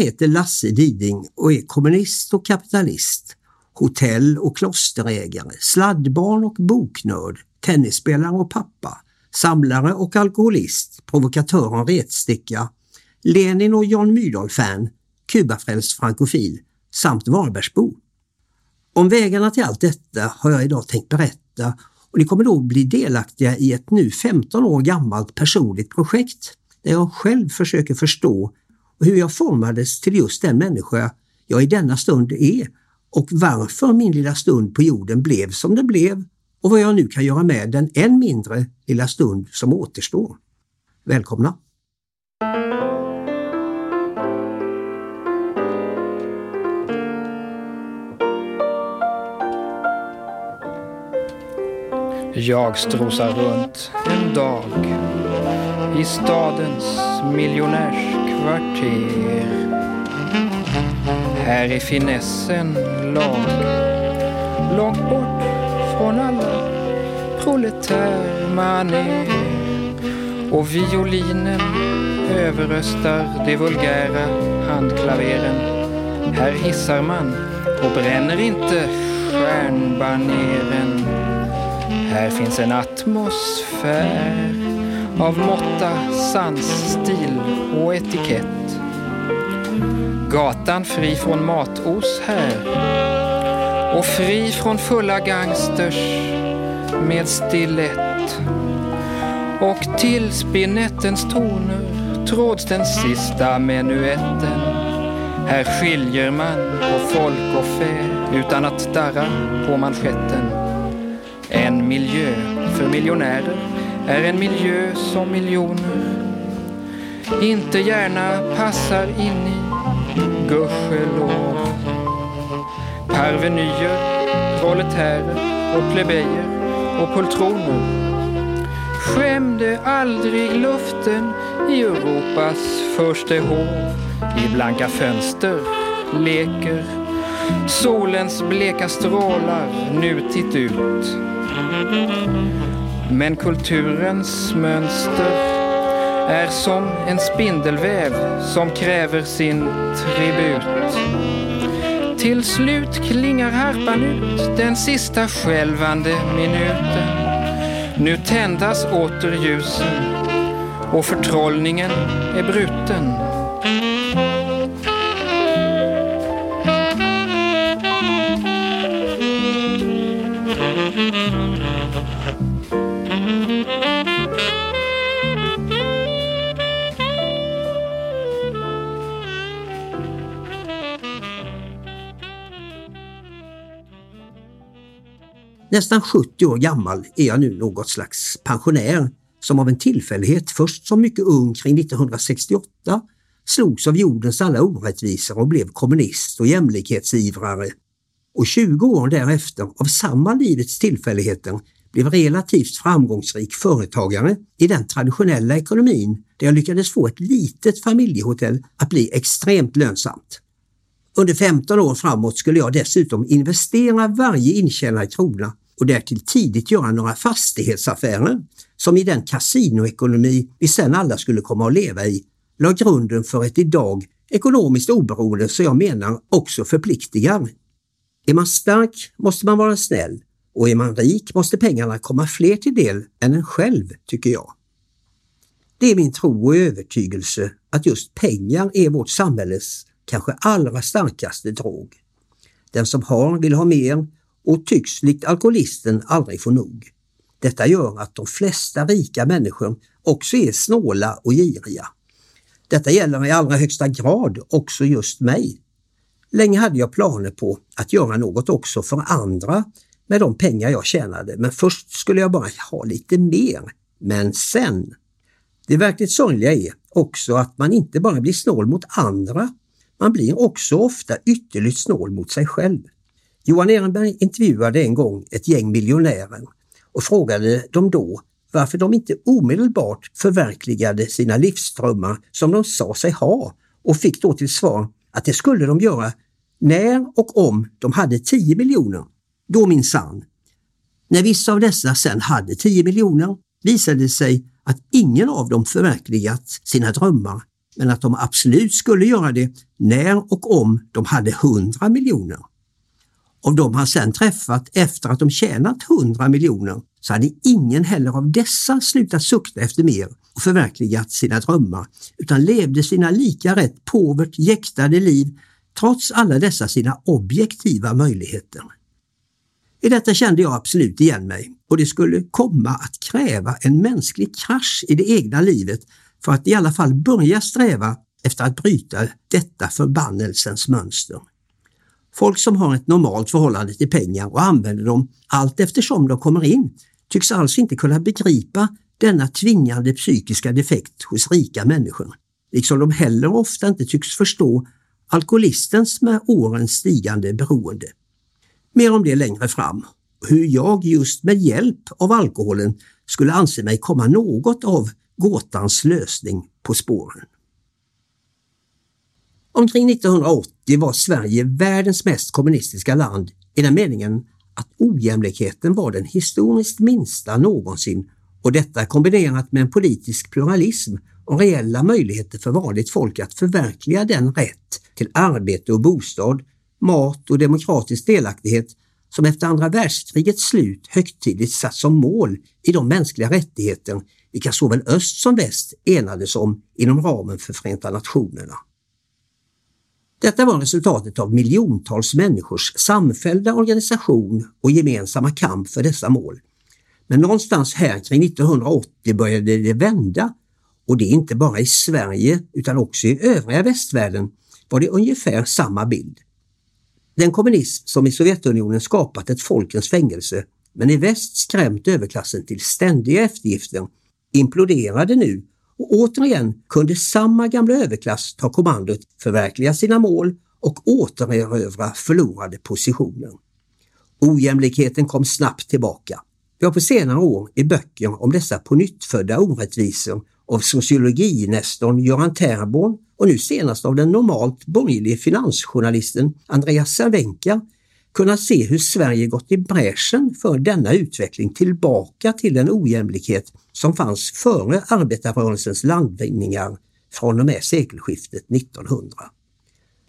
heter Lasse Diding och är kommunist och kapitalist, hotell och klosterägare, sladdbarn och boknörd, tennisspelare och pappa, samlare och alkoholist, provokatör och retsticka, Lenin och Jan Myrdal-fan, Kubafrälst frankofil samt Varbergsbo. Om vägarna till allt detta har jag idag tänkt berätta och ni kommer då bli delaktiga i ett nu 15 år gammalt personligt projekt där jag själv försöker förstå hur jag formades till just den människa jag i denna stund är och varför min lilla stund på jorden blev som den blev och vad jag nu kan göra med den än mindre lilla stund som återstår. Välkomna! Jag strosar runt en dag i stadens miljonärs kvarter. Här är finessen lag, långt bort från alla proletärmanér. Och violinen överröstar de vulgära handklaveren. Här hissar man och bränner inte stjärnbaneren. Här finns en atmosfär av måtta, sans, stil och etikett. Gatan fri från matos här och fri från fulla gangsters med stilett. Och till spinettens toner tråds den sista menuetten. Här skiljer man på folk och fä utan att darra på manschetten. En miljö för miljonärer är en miljö som miljoner inte gärna passar in i, gudskelov. Parvenyer, proletärer och plebejer och poltroner skämde aldrig luften i Europas första hov. I blanka fönster leker solens bleka strålar nutit ut. Men kulturens mönster är som en spindelväv som kräver sin tribut. Till slut klingar harpan ut den sista skälvande minuten. Nu tändas åter ljusen och förtrollningen är bruten. Nästan 70 år gammal är jag nu något slags pensionär som av en tillfällighet först som mycket ung kring 1968 slogs av jordens alla orättvisor och blev kommunist och jämlikhetsivrare. Och 20 år därefter av samma livets tillfälligheter blev relativt framgångsrik företagare i den traditionella ekonomin där jag lyckades få ett litet familjehotell att bli extremt lönsamt. Under 15 år framåt skulle jag dessutom investera varje intjänad krona och därtill tidigt göra några fastighetsaffärer som i den kasinoekonomi vi sen alla skulle komma att leva i la grunden för ett idag ekonomiskt oberoende som jag menar också förpliktigar. Är man stark måste man vara snäll och är man rik måste pengarna komma fler till del än en själv, tycker jag. Det är min tro och övertygelse att just pengar är vårt samhälles kanske allra starkaste drog. Den som har vill ha mer och tycks likt alkoholisten aldrig få nog. Detta gör att de flesta rika människor också är snåla och giriga. Detta gäller i allra högsta grad också just mig. Länge hade jag planer på att göra något också för andra med de pengar jag tjänade, men först skulle jag bara ha lite mer. Men sen! Det verkligt sorgliga är också att man inte bara blir snål mot andra, man blir också ofta ytterligt snål mot sig själv. Johan Ehrenberg intervjuade en gång ett gäng miljonärer och frågade dem då varför de inte omedelbart förverkligade sina livsdrömmar som de sa sig ha och fick då till svar att det skulle de göra när och om de hade 10 miljoner. Då minsann. När vissa av dessa sen hade 10 miljoner visade det sig att ingen av dem förverkligat sina drömmar men att de absolut skulle göra det när och om de hade 100 miljoner. Av de han sedan träffat efter att de tjänat 100 miljoner så hade ingen heller av dessa slutat sukta efter mer och förverkligat sina drömmar utan levde sina lika rätt påvert jäktade liv trots alla dessa sina objektiva möjligheter. I detta kände jag absolut igen mig och det skulle komma att kräva en mänsklig krasch i det egna livet för att i alla fall börja sträva efter att bryta detta förbannelsens mönster. Folk som har ett normalt förhållande till pengar och använder dem allt eftersom de kommer in tycks alls inte kunna begripa denna tvingande psykiska defekt hos rika människor, liksom de heller ofta inte tycks förstå alkoholistens med åren stigande beroende. Mer om det längre fram, hur jag just med hjälp av alkoholen skulle anse mig komma något av gåtans lösning på spåren. Omkring 1980 var Sverige världens mest kommunistiska land i den meningen att ojämlikheten var den historiskt minsta någonsin och detta kombinerat med en politisk pluralism och reella möjligheter för vanligt folk att förverkliga den rätt till arbete och bostad, mat och demokratisk delaktighet som efter andra världskrigets slut högtidligt satt som mål i de mänskliga rättigheter vilka såväl öst som väst enades om inom ramen för Förenta Nationerna. Detta var resultatet av miljontals människors samfällda organisation och gemensamma kamp för dessa mål. Men någonstans här kring 1980 började det vända och det inte bara i Sverige utan också i övriga västvärlden var det ungefär samma bild. Den kommunism som i Sovjetunionen skapat ett folkens fängelse men i väst skrämt överklassen till ständiga eftergifter imploderade nu och återigen kunde samma gamla överklass ta kommandot, förverkliga sina mål och återerövra förlorade positioner. Ojämlikheten kom snabbt tillbaka. Vi har på senare år i böcker om dessa pånyttfödda orättvisor av sociologinästorn Göran Terborn och nu senast av den normalt borgerlige finansjournalisten Andreas Cervenka kunnat se hur Sverige gått i bräschen för denna utveckling tillbaka till den ojämlikhet som fanns före arbetarrörelsens landvinningar från och med sekelskiftet 1900.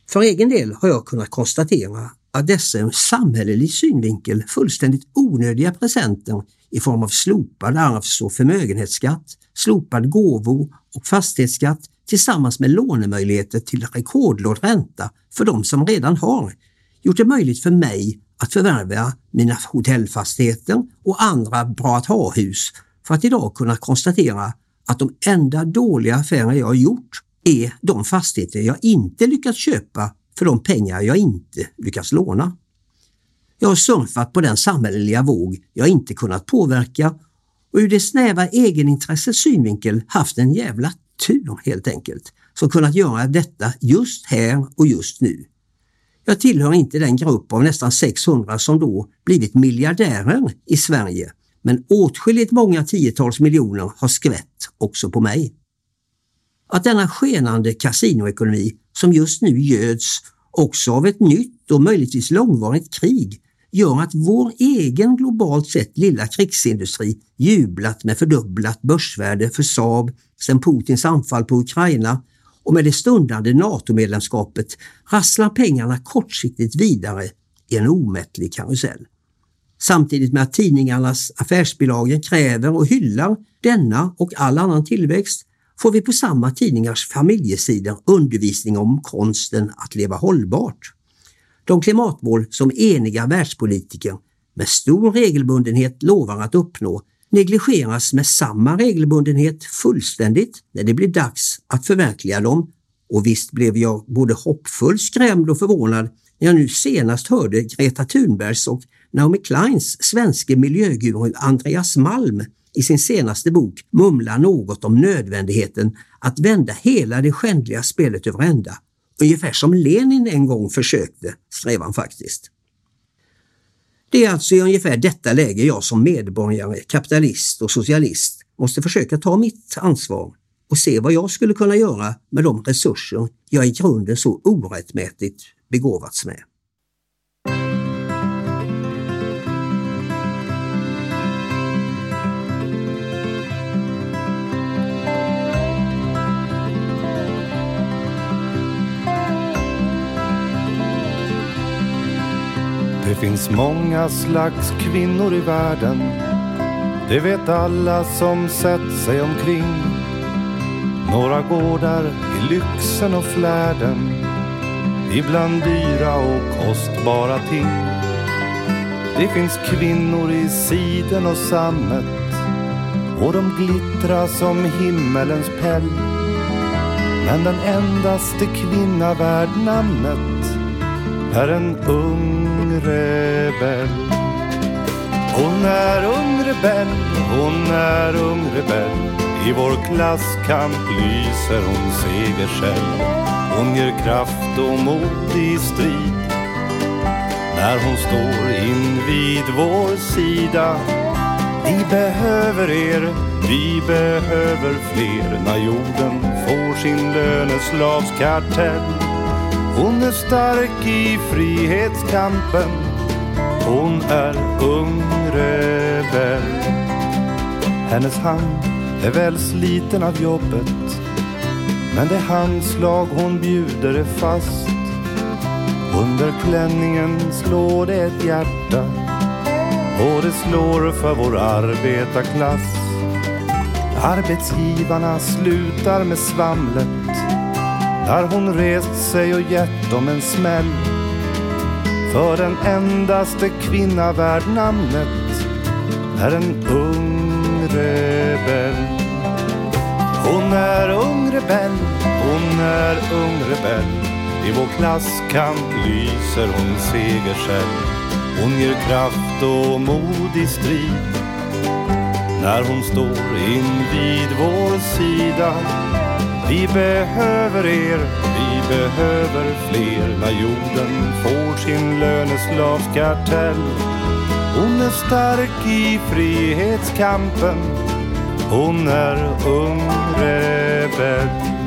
För egen del har jag kunnat konstatera att dessa ur samhällelig synvinkel fullständigt onödiga presenter i form av slopad arvs och förmögenhetsskatt, slopad gåvo och fastighetsskatt tillsammans med lånemöjligheter till rekordlåg ränta för de som redan har gjort det möjligt för mig att förvärva mina hotellfastigheter och andra bra att ha-hus för att idag kunna konstatera att de enda dåliga affärer jag har gjort är de fastigheter jag inte lyckats köpa för de pengar jag inte lyckats låna. Jag har surfat på den samhälleliga våg jag inte kunnat påverka och ur det snäva egenintressets synvinkel haft en jävla tur helt enkelt som kunnat göra detta just här och just nu. Jag tillhör inte den grupp av nästan 600 som då blivit miljardärer i Sverige, men åtskilligt många tiotals miljoner har skvätt också på mig. Att denna skenande kasinoekonomi som just nu göds också av ett nytt och möjligtvis långvarigt krig gör att vår egen globalt sett lilla krigsindustri jublat med fördubblat börsvärde för Saab sedan Putins anfall på Ukraina och med det stundande NATO-medlemskapet rasslar pengarna kortsiktigt vidare i en omättlig karusell. Samtidigt med att tidningarnas affärsbilagor kräver och hyllar denna och all annan tillväxt får vi på samma tidningars familjesidor undervisning om konsten att leva hållbart. De klimatmål som eniga världspolitiker med stor regelbundenhet lovar att uppnå negligeras med samma regelbundenhet fullständigt när det blir dags att förverkliga dem. Och visst blev jag både hoppfull, skrämd och förvånad när jag nu senast hörde Greta Thunbergs och Naomi Kleins svenske miljöguru Andreas Malm i sin senaste bok mumlar något om nödvändigheten att vända hela det skändliga spelet över ända. Ungefär som Lenin en gång försökte, skrev han faktiskt. Det är alltså i ungefär detta läge jag som medborgare, kapitalist och socialist måste försöka ta mitt ansvar och se vad jag skulle kunna göra med de resurser jag i grunden så orättmätigt begåvats med. Det finns många slags kvinnor i världen. Det vet alla som sett sig omkring. Några gårdar i lyxen och flärden. Ibland dyra och kostbara ting. Det finns kvinnor i siden och sammet och de glittrar som himmelens päll. Men den endaste kvinna värd namnet är en ung rebell. Hon är ung rebell, hon är ung rebell. I vår klasskamp lyser hon segersäll. Hon ger kraft och mod i strid. När hon står invid vår sida. Vi behöver er, vi behöver fler när jorden får sin löneslavskartell. Hon är stark i frihetskampen. Hon är ung rebell. Hennes hand är väl sliten av jobbet. Men det handslag hon bjuder är fast. Under klänningen slår det ett hjärta. Och det slår för vår arbetarklass. Arbetsgivarna slutar med svamlet när hon rest sig och gett dem en smäll. För den endaste kvinna värd namnet är en ung rebell. Hon är ung rebell, hon är ung rebell. I vår klasskamp lyser hon segersäll. Hon ger kraft och mod i strid. När hon står invid vår sida vi behöver er, vi behöver fler när jorden får sin löneslavskartell. Hon är stark i frihetskampen, hon är ung rebell.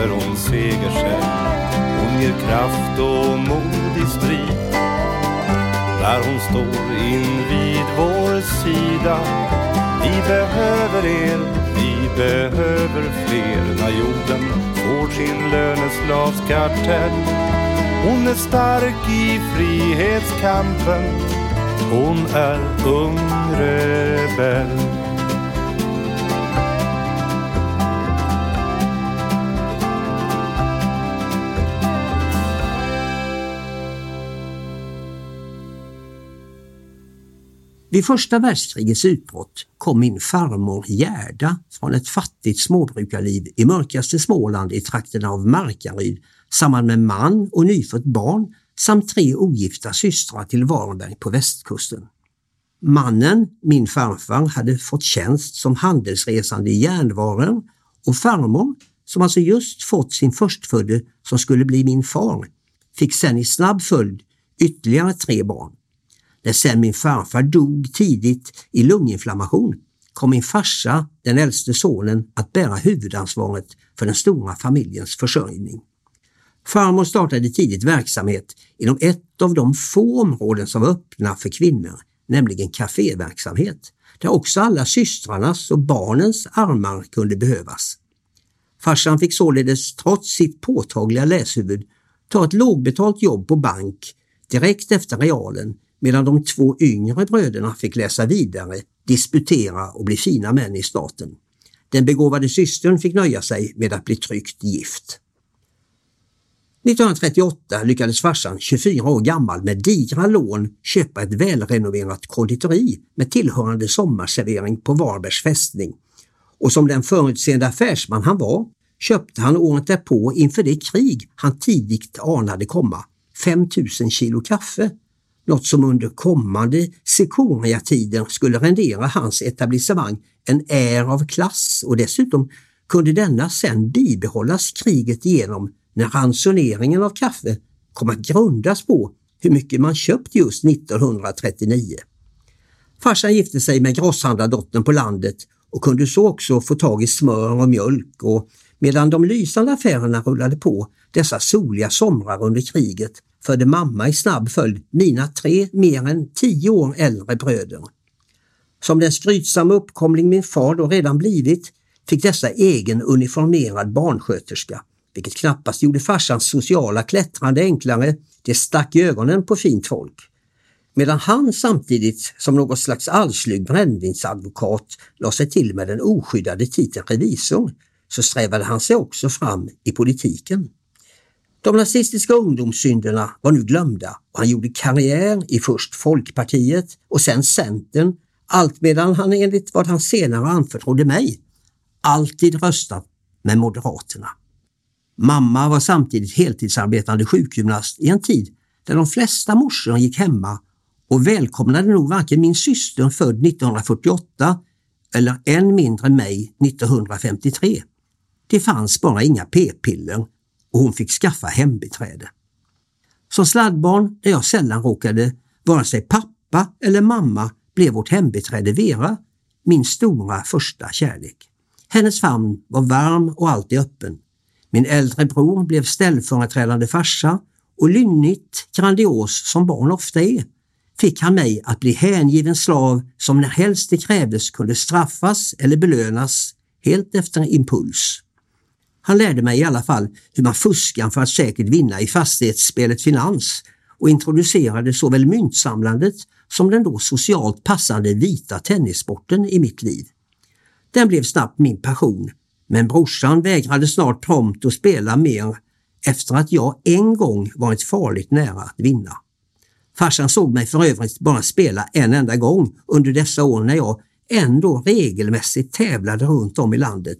Lyser hon segersäll. Hon ger kraft och mod i strid. Där hon står invid vår sida. Vi behöver er, vi behöver fler när jorden får sin löneslavskartell. Hon är stark i frihetskampen hon är ung rebell. Vid första världskrigets utbrott kom min farmor Gerda från ett fattigt småbrukarliv i mörkaste Småland i trakterna av Markaryd samman med man och nyfött barn samt tre ogifta systrar till Varberg på västkusten. Mannen, min farfar, hade fått tjänst som handelsresande i järnvaror och farmor, som alltså just fått sin förstfödde som skulle bli min far, fick sen i snabb följd ytterligare tre barn. När sen min farfar dog tidigt i lunginflammation kom min farsa, den äldste sonen, att bära huvudansvaret för den stora familjens försörjning. Farmor startade tidigt verksamhet inom ett av de få områden som var öppna för kvinnor, nämligen kaféverksamhet, där också alla systrarnas och barnens armar kunde behövas. Farsan fick således trots sitt påtagliga läshuvud ta ett lågbetalt jobb på bank direkt efter realen medan de två yngre bröderna fick läsa vidare, disputera och bli fina män i staten. Den begåvade systern fick nöja sig med att bli tryggt gift. 1938 lyckades farsan, 24 år gammal, med digra lån köpa ett välrenoverat konditori med tillhörande sommarservering på Varbergs fästning. Och som den förutseende affärsman han var köpte han året därpå inför det krig han tidigt anade komma 5000 kilo kaffe något som under kommande Sekoria-tiden skulle rendera hans etablissemang en är av klass och dessutom kunde denna sen bibehållas kriget igenom när ransoneringen av kaffe kom att grundas på hur mycket man köpt just 1939. Farsan gifte sig med grosshandlardottern på landet och kunde så också få tag i smör och mjölk och medan de lysande affärerna rullade på dessa soliga somrar under kriget födde mamma i snabb följd mina tre mer än tio år äldre bröder. Som den skrytsamma uppkomling min far då redan blivit fick dessa egen uniformerad barnsköterska, vilket knappast gjorde farsans sociala klättrande enklare, det stack i ögonen på fint folk. Medan han samtidigt som något slags allslyg brännvinsadvokat la sig till med den oskyddade titeln revisor, så strävade han sig också fram i politiken. De nazistiska ungdomssynderna var nu glömda och han gjorde karriär i först Folkpartiet och sen Centern, allt medan han enligt vad han senare anförtrodde mig alltid röstat med Moderaterna. Mamma var samtidigt heltidsarbetande sjukgymnast i en tid där de flesta morsor gick hemma och välkomnade nog varken min syster född 1948 eller än mindre mig 1953. Det fanns bara inga p-piller och hon fick skaffa hembiträde. Som sladdbarn, där jag sällan råkade vare sig pappa eller mamma, blev vårt hembiträde Vera min stora första kärlek. Hennes famn var varm och alltid öppen. Min äldre bror blev ställföreträdande farsa och lynnigt grandios som barn ofta är fick han mig att bli hängiven slav som när helst det krävdes kunde straffas eller belönas helt efter en impuls. Han lärde mig i alla fall hur man fuskar för att säkert vinna i fastighetsspelet finans och introducerade såväl myntsamlandet som den då socialt passande vita tennissporten i mitt liv. Den blev snabbt min passion, men brorsan vägrade snart prompt att spela mer efter att jag en gång varit farligt nära att vinna. Farsan såg mig för övrigt bara spela en enda gång under dessa år när jag ändå regelmässigt tävlade runt om i landet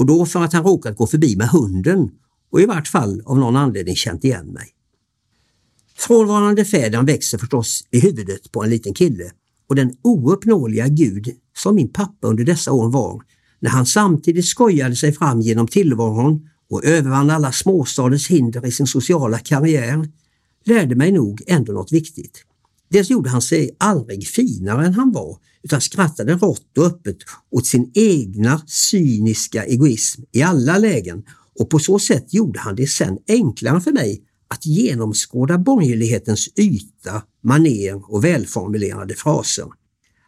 och då för att han råkat gå förbi med hunden och i vart fall av någon anledning känt igen mig. Frånvarande fädern växer förstås i huvudet på en liten kille och den ouppnåeliga gud som min pappa under dessa år var när han samtidigt skojade sig fram genom tillvaron och övervann alla småstadens hinder i sin sociala karriär lärde mig nog ändå något viktigt. Dels gjorde han sig aldrig finare än han var utan skrattade rått och öppet åt sin egna cyniska egoism i alla lägen och på så sätt gjorde han det sen enklare för mig att genomskåda borgerlighetens yta, maner och välformulerade fraser.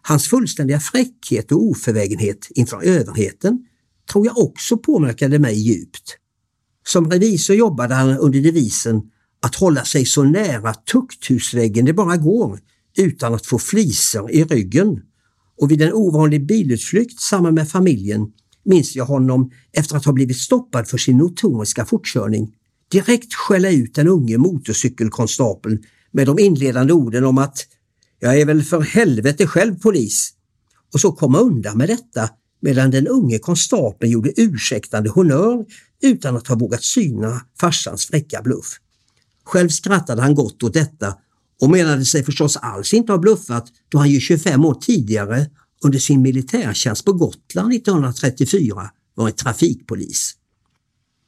Hans fullständiga fräckhet och oförvägenhet inför överheten tror jag också påverkade mig djupt. Som revisor jobbade han under devisen att hålla sig så nära tukthusväggen det bara går utan att få flisor i ryggen. Och vid en ovanlig bilutflykt samman med familjen minns jag honom efter att ha blivit stoppad för sin notoriska fortkörning direkt skälla ut den unge motorcykelkonstapeln med de inledande orden om att ”jag är väl för helvete själv polis” och så komma undan med detta medan den unge konstapeln gjorde ursäktande honör utan att ha vågat syna farsans fräcka bluff. Själv skrattade han gott åt detta och menade sig förstås alls inte ha bluffat då han ju 25 år tidigare under sin militärtjänst på Gotland 1934 varit trafikpolis.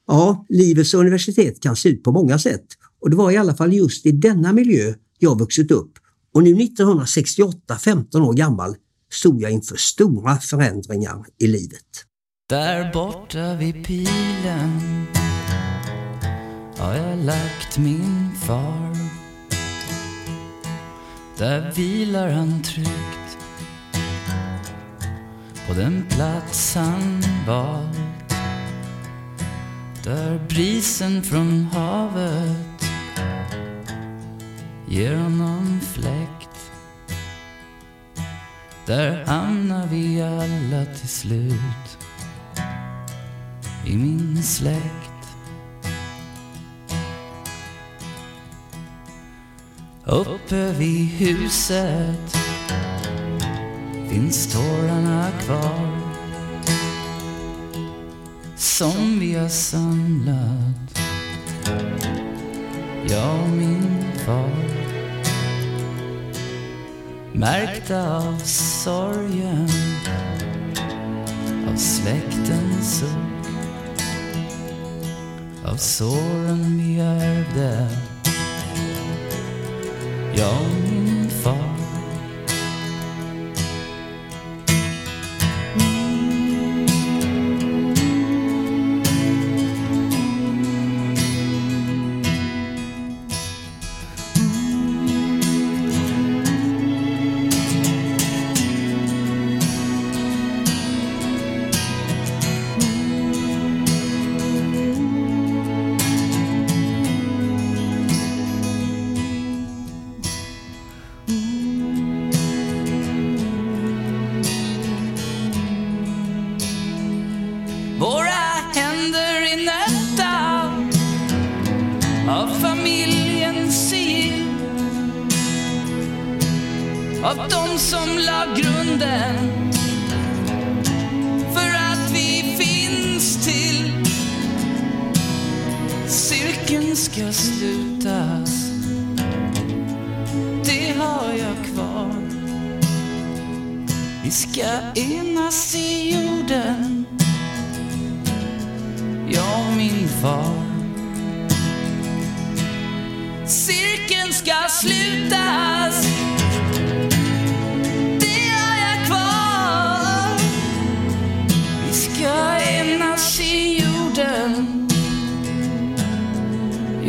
Ja, livets universitet kan se ut på många sätt och det var i alla fall just i denna miljö jag vuxit upp och nu 1968, 15 år gammal, stod jag inför stora förändringar i livet. Där borta vid pilen har jag lagt min far. Där vilar han tryggt på den plats han valt. Där brisen från havet ger honom fläkt. Där hamnar vi alla till slut i min släkt. Uppe vid huset finns tårarna kvar som vi har samlat. Jag och min far Märkta av sorgen Av släktens suck Av såren vi ärvde. Jag och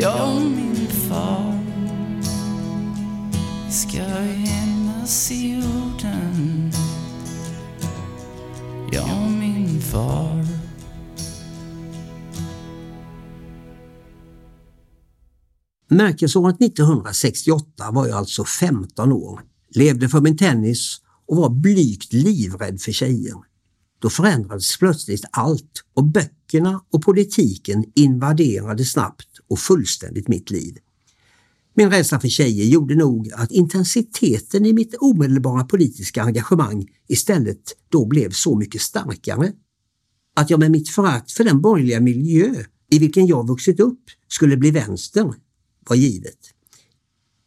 Jag och min far. Vi ska enas i jorden. Jag och min far. Märkesåret 1968 var jag alltså 15 år, levde för min tennis och var blygt livrädd för tjejer. Då förändrades plötsligt allt och böckerna och politiken invaderade snabbt och fullständigt mitt liv. Min rädsla för tjejer gjorde nog att intensiteten i mitt omedelbara politiska engagemang istället då blev så mycket starkare. Att jag med mitt förakt för den borgerliga miljö i vilken jag vuxit upp skulle bli vänster var givet.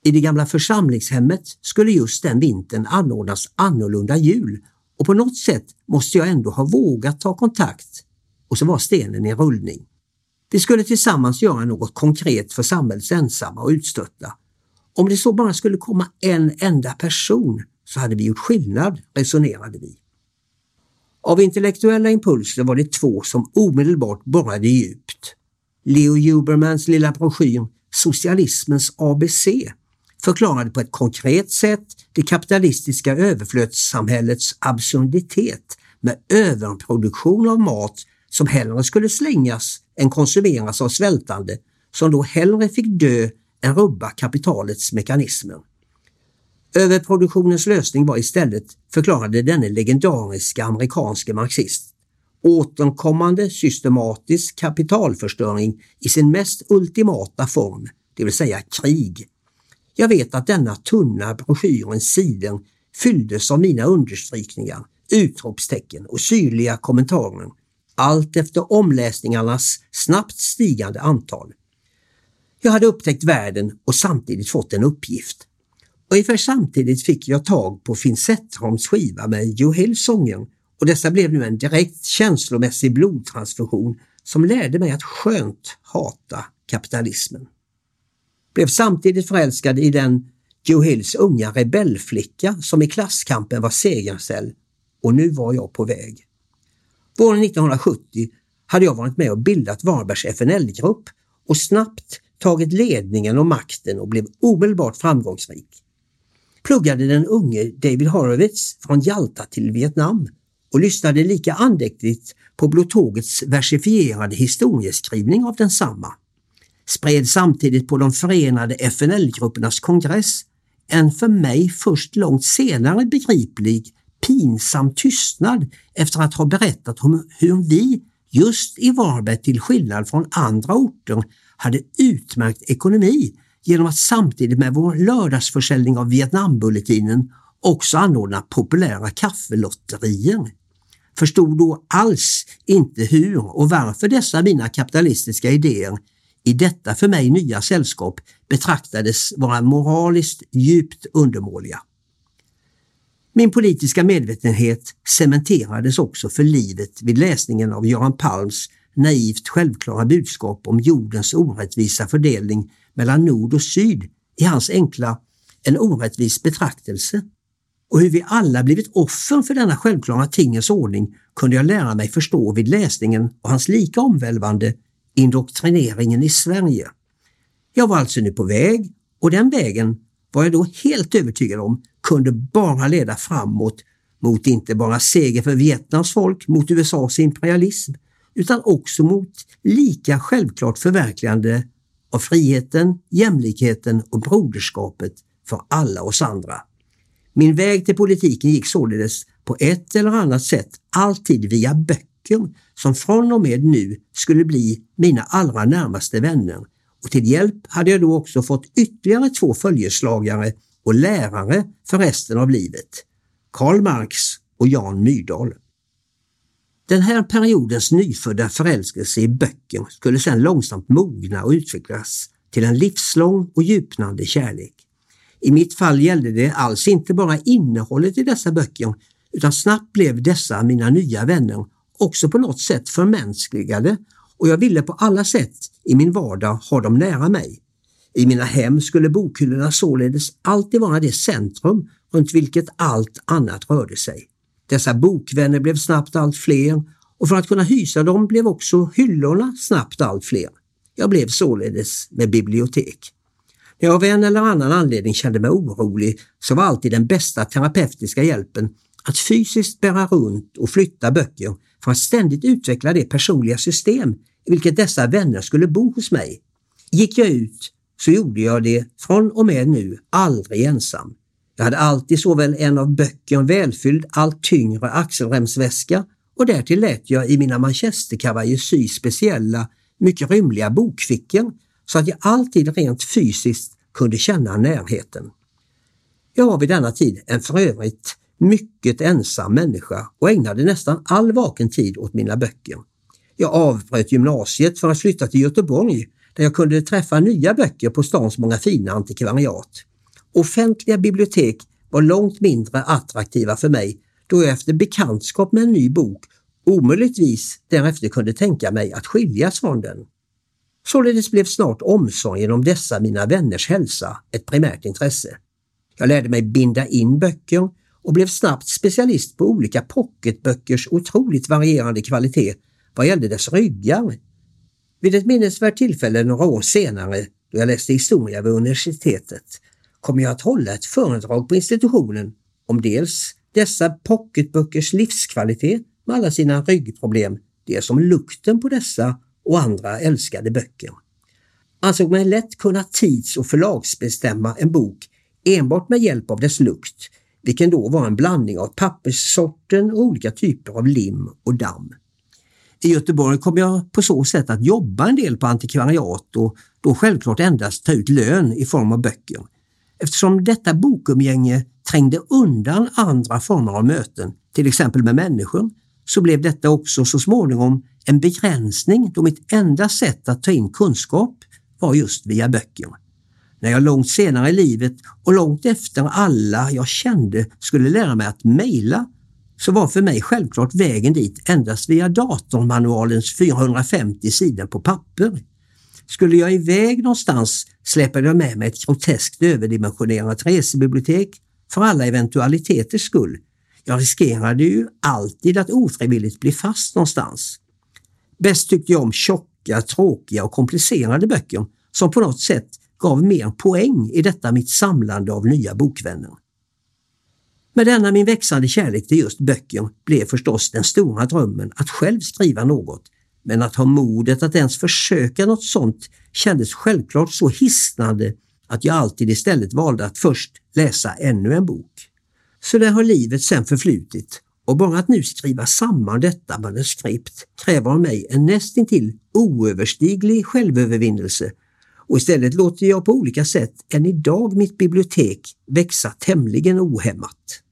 I det gamla församlingshemmet skulle just den vintern anordnas annorlunda jul och på något sätt måste jag ändå ha vågat ta kontakt och så var stenen i rullning. De skulle tillsammans göra något konkret för samhällets ensamma och utstötta. Om det så bara skulle komma en enda person så hade vi gjort skillnad, resonerade vi. Av intellektuella impulser var det två som omedelbart borrade djupt. Leo Hubermans lilla broschyr Socialismens ABC förklarade på ett konkret sätt det kapitalistiska överflödssamhällets absurditet med överproduktion av mat som hellre skulle slängas än konsumeras av svältande som då hellre fick dö än rubba kapitalets mekanismer. Överproduktionens lösning var istället, förklarade denne legendariska amerikanske marxist, återkommande systematisk kapitalförstöring i sin mest ultimata form, det vill säga krig. Jag vet att denna tunna broschyrens sidor fylldes av mina understrykningar, utropstecken och syrliga kommentarer, allt efter omläsningarnas snabbt stigande antal. Jag hade upptäckt världen och samtidigt fått en uppgift. Ungefär samtidigt fick jag tag på Finn Zetterholms skiva med Joe Hill-sången och dessa blev nu en direkt känslomässig blodtransfusion som lärde mig att skönt hata kapitalismen. Blev samtidigt förälskad i den Joe Hills unga rebellflicka som i klasskampen var segersäll och nu var jag på väg. Våren 1970 hade jag varit med och bildat Varbergs FNL-grupp och snabbt tagit ledningen och makten och blev omedelbart framgångsrik. Pluggade den unge David Horowitz från Jalta till Vietnam och lyssnade lika andäktigt på Blåtågets versifierade historieskrivning av densamma. Spred samtidigt på de förenade FNL-gruppernas kongress en för mig först långt senare begriplig pinsam tystnad efter att ha berättat om hur vi just i Varberg till skillnad från andra orter hade utmärkt ekonomi genom att samtidigt med vår lördagsförsäljning av Vietnambulletinen också anordna populära kaffelotterier. Förstod då alls inte hur och varför dessa mina kapitalistiska idéer i detta för mig nya sällskap betraktades vara moraliskt djupt undermåliga. Min politiska medvetenhet cementerades också för livet vid läsningen av Göran Palms naivt självklara budskap om jordens orättvisa fördelning mellan nord och syd i hans enkla En orättvis betraktelse. Och hur vi alla blivit offer för denna självklara tingens ordning kunde jag lära mig förstå vid läsningen av hans lika omvälvande Indoktrineringen i Sverige. Jag var alltså nu på väg och den vägen var jag då helt övertygad om kunde bara leda framåt mot inte bara seger för Vietnams folk mot USAs imperialism utan också mot lika självklart förverkligande av friheten, jämlikheten och broderskapet för alla oss andra. Min väg till politiken gick således på ett eller annat sätt alltid via böcker som från och med nu skulle bli mina allra närmaste vänner och till hjälp hade jag då också fått ytterligare två följeslagare och lärare för resten av livet. Karl Marx och Jan Myrdal. Den här periodens nyfödda förälskelse i böcker skulle sedan långsamt mogna och utvecklas till en livslång och djupnande kärlek. I mitt fall gällde det alls inte bara innehållet i dessa böcker utan snabbt blev dessa mina nya vänner också på något sätt förmänskligade och jag ville på alla sätt i min vardag ha dem nära mig. I mina hem skulle bokhyllorna således alltid vara det centrum runt vilket allt annat rörde sig. Dessa bokvänner blev snabbt allt fler och för att kunna hysa dem blev också hyllorna snabbt allt fler. Jag blev således med bibliotek. När jag av en eller annan anledning kände mig orolig så var alltid den bästa terapeutiska hjälpen att fysiskt bära runt och flytta böcker för att ständigt utveckla det personliga system i vilket dessa vänner skulle bo hos mig. Gick jag ut så gjorde jag det från och med nu aldrig ensam. Jag hade alltid såväl en av böcker välfylld, allt tyngre axelremsväska och därtill lät jag i mina manchesterkavajer sy speciella, mycket rymliga bokfickor så att jag alltid rent fysiskt kunde känna närheten. Jag var vid denna tid en för övrigt mycket ensam människa och ägnade nästan all vaken tid åt mina böcker. Jag avbröt gymnasiet för att flytta till Göteborg där jag kunde träffa nya böcker på stans många fina antikvariat. Offentliga bibliotek var långt mindre attraktiva för mig då jag efter bekantskap med en ny bok omöjligtvis därefter kunde tänka mig att skiljas från den. Således blev snart omsorgen om dessa mina vänners hälsa ett primärt intresse. Jag lärde mig binda in böcker och blev snabbt specialist på olika pocketböckers otroligt varierande kvalitet vad gällde dess ryggar. Vid ett minnesvärt tillfälle några år senare, då jag läste historia vid universitetet, kom jag att hålla ett föredrag på institutionen om dels dessa pocketböckers livskvalitet med alla sina ryggproblem, dels om lukten på dessa och andra älskade böcker. Ansåg mig lätt kunna tids och förlagsbestämma en bok enbart med hjälp av dess lukt, vilken då var en blandning av papperssorten och olika typer av lim och damm. I Göteborg kom jag på så sätt att jobba en del på antikvariat och då självklart endast ta ut lön i form av böcker. Eftersom detta bokumgänge trängde undan andra former av möten, till exempel med människor, så blev detta också så småningom en begränsning då mitt enda sätt att ta in kunskap var just via böcker. När jag långt senare i livet och långt efter alla jag kände skulle lära mig att mejla så var för mig självklart vägen dit endast via datormanualens 450 sidor på papper. Skulle jag iväg någonstans släpade jag med mig ett groteskt överdimensionerat resebibliotek för alla eventualiteters skull. Jag riskerade ju alltid att ofrivilligt bli fast någonstans. Bäst tyckte jag om tjocka, tråkiga och komplicerade böcker som på något sätt gav mer poäng i detta mitt samlande av nya bokvänner. Med denna min växande kärlek till just böcker blev förstås den stora drömmen att själv skriva något, men att ha modet att ens försöka något sånt kändes självklart så hisnande att jag alltid istället valde att först läsa ännu en bok. Så där har livet sen förflutit och bara att nu skriva samman detta manuskript kräver av mig en nästintill oöverstiglig självövervinnelse och istället låter jag på olika sätt än idag mitt bibliotek växa tämligen ohämmat.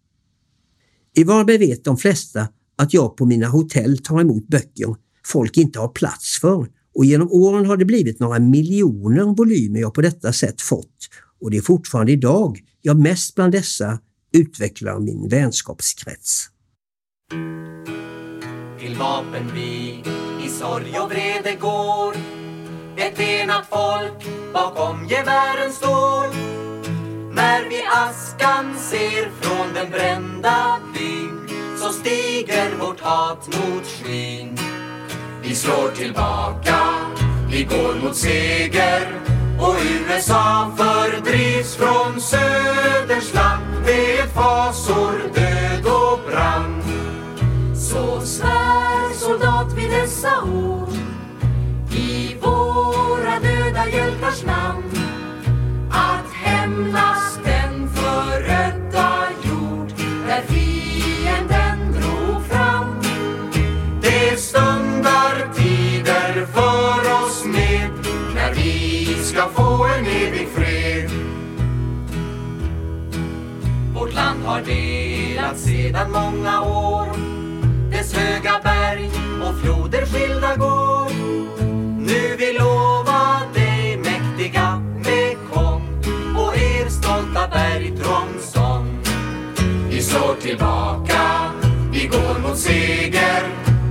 I Varberg vet de flesta att jag på mina hotell tar emot böcker folk inte har plats för och genom åren har det blivit några miljoner volymer jag på detta sätt fått och det är fortfarande idag jag mest bland dessa utvecklar min vänskapskrets. Till vapenby i sorg och vrede går ett enat folk bakom gevären står. När vi askan ser från den brända byn så stiger vårt hat mot skyn. Vi slår tillbaka, vi går mot seger och USA fördrivs från Söders land med fasor, död och brand. Så svär soldat vid dessa ord döda hjältars namn att hämnas den förödda jord där fienden drog fram. Det stundar tider för oss med när vi ska få en evig fred. Vårt land har delats sedan många år. Dess höga berg och floder skilda går. Nu vill tillbaka, vi går mot seger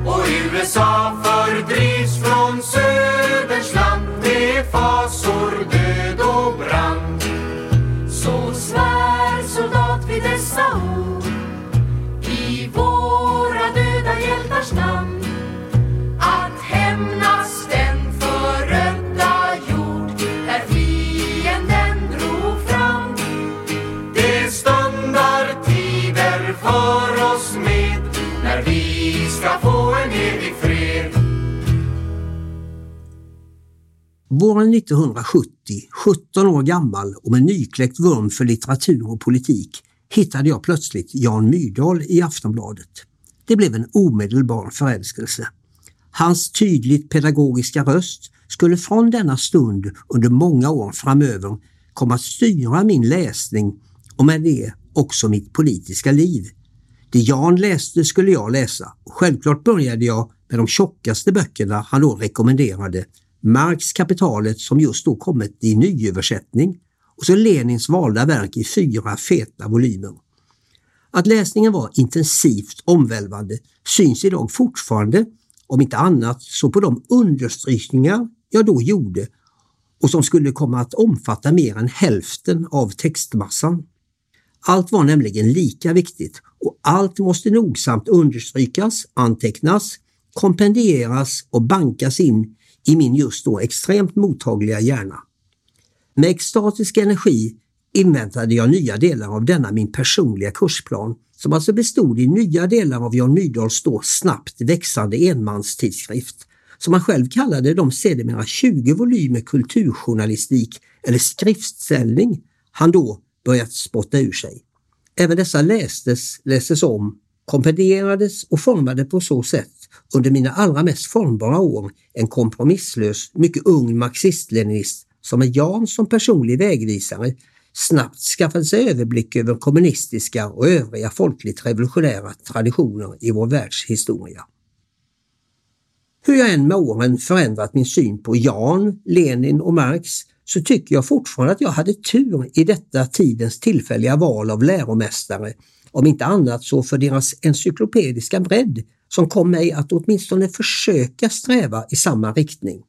och USA fördrivs från Söderns land med fasor, död och brand. Så svär soldat vid dessa ord i våra döda hjältars namn Våren 1970, 17 år gammal och med nykläckt vurm för litteratur och politik, hittade jag plötsligt Jan Myrdal i Aftonbladet. Det blev en omedelbar förälskelse. Hans tydligt pedagogiska röst skulle från denna stund under många år framöver komma att styra min läsning och med det också mitt politiska liv. Det Jan läste skulle jag läsa och självklart började jag med de tjockaste böckerna han då rekommenderade. Marx Kapitalet som just då kommit i nyöversättning och så Lenins valda verk i fyra feta volymer. Att läsningen var intensivt omvälvande syns idag fortfarande, om inte annat så på de understrykningar jag då gjorde och som skulle komma att omfatta mer än hälften av textmassan. Allt var nämligen lika viktigt och allt måste nogsamt understrykas, antecknas, kompendieras och bankas in i min just då extremt mottagliga hjärna. Med extatisk energi inväntade jag nya delar av denna min personliga kursplan som alltså bestod i nya delar av Jan Myrdals då snabbt växande enmanstidskrift som han själv kallade de sedermera 20 volymer kulturjournalistik eller skriftställning han då börjat spotta ur sig. Även dessa lästes, lästes om, kompenderades och formade på så sätt under mina allra mest formbara år en kompromisslös, mycket ung marxist-leninist som med Jan som personlig vägvisare snabbt skaffade sig överblick över kommunistiska och övriga folkligt revolutionära traditioner i vår världshistoria. Hur jag än med åren förändrat min syn på Jan, Lenin och Marx så tycker jag fortfarande att jag hade tur i detta tidens tillfälliga val av läromästare, om inte annat så för deras encyklopediska bredd som kom mig att åtminstone försöka sträva i samma riktning.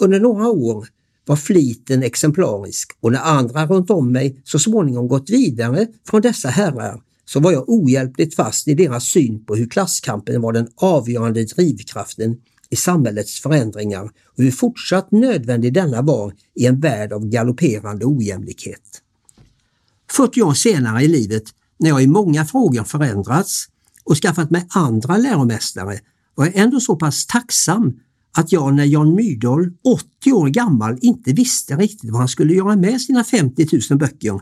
Under några år var fliten exemplarisk och när andra runt om mig så småningom gått vidare från dessa herrar så var jag ohjälpligt fast i deras syn på hur klasskampen var den avgörande drivkraften i samhällets förändringar och hur fortsatt nödvändig denna var i en värld av galopperande ojämlikhet. 40 år senare i livet, när jag i många frågor förändrats och skaffat mig andra läromästare, var jag ändå så pass tacksam att jag när Jan Myrdal, 80 år gammal, inte visste riktigt vad han skulle göra med sina 50 000 böcker,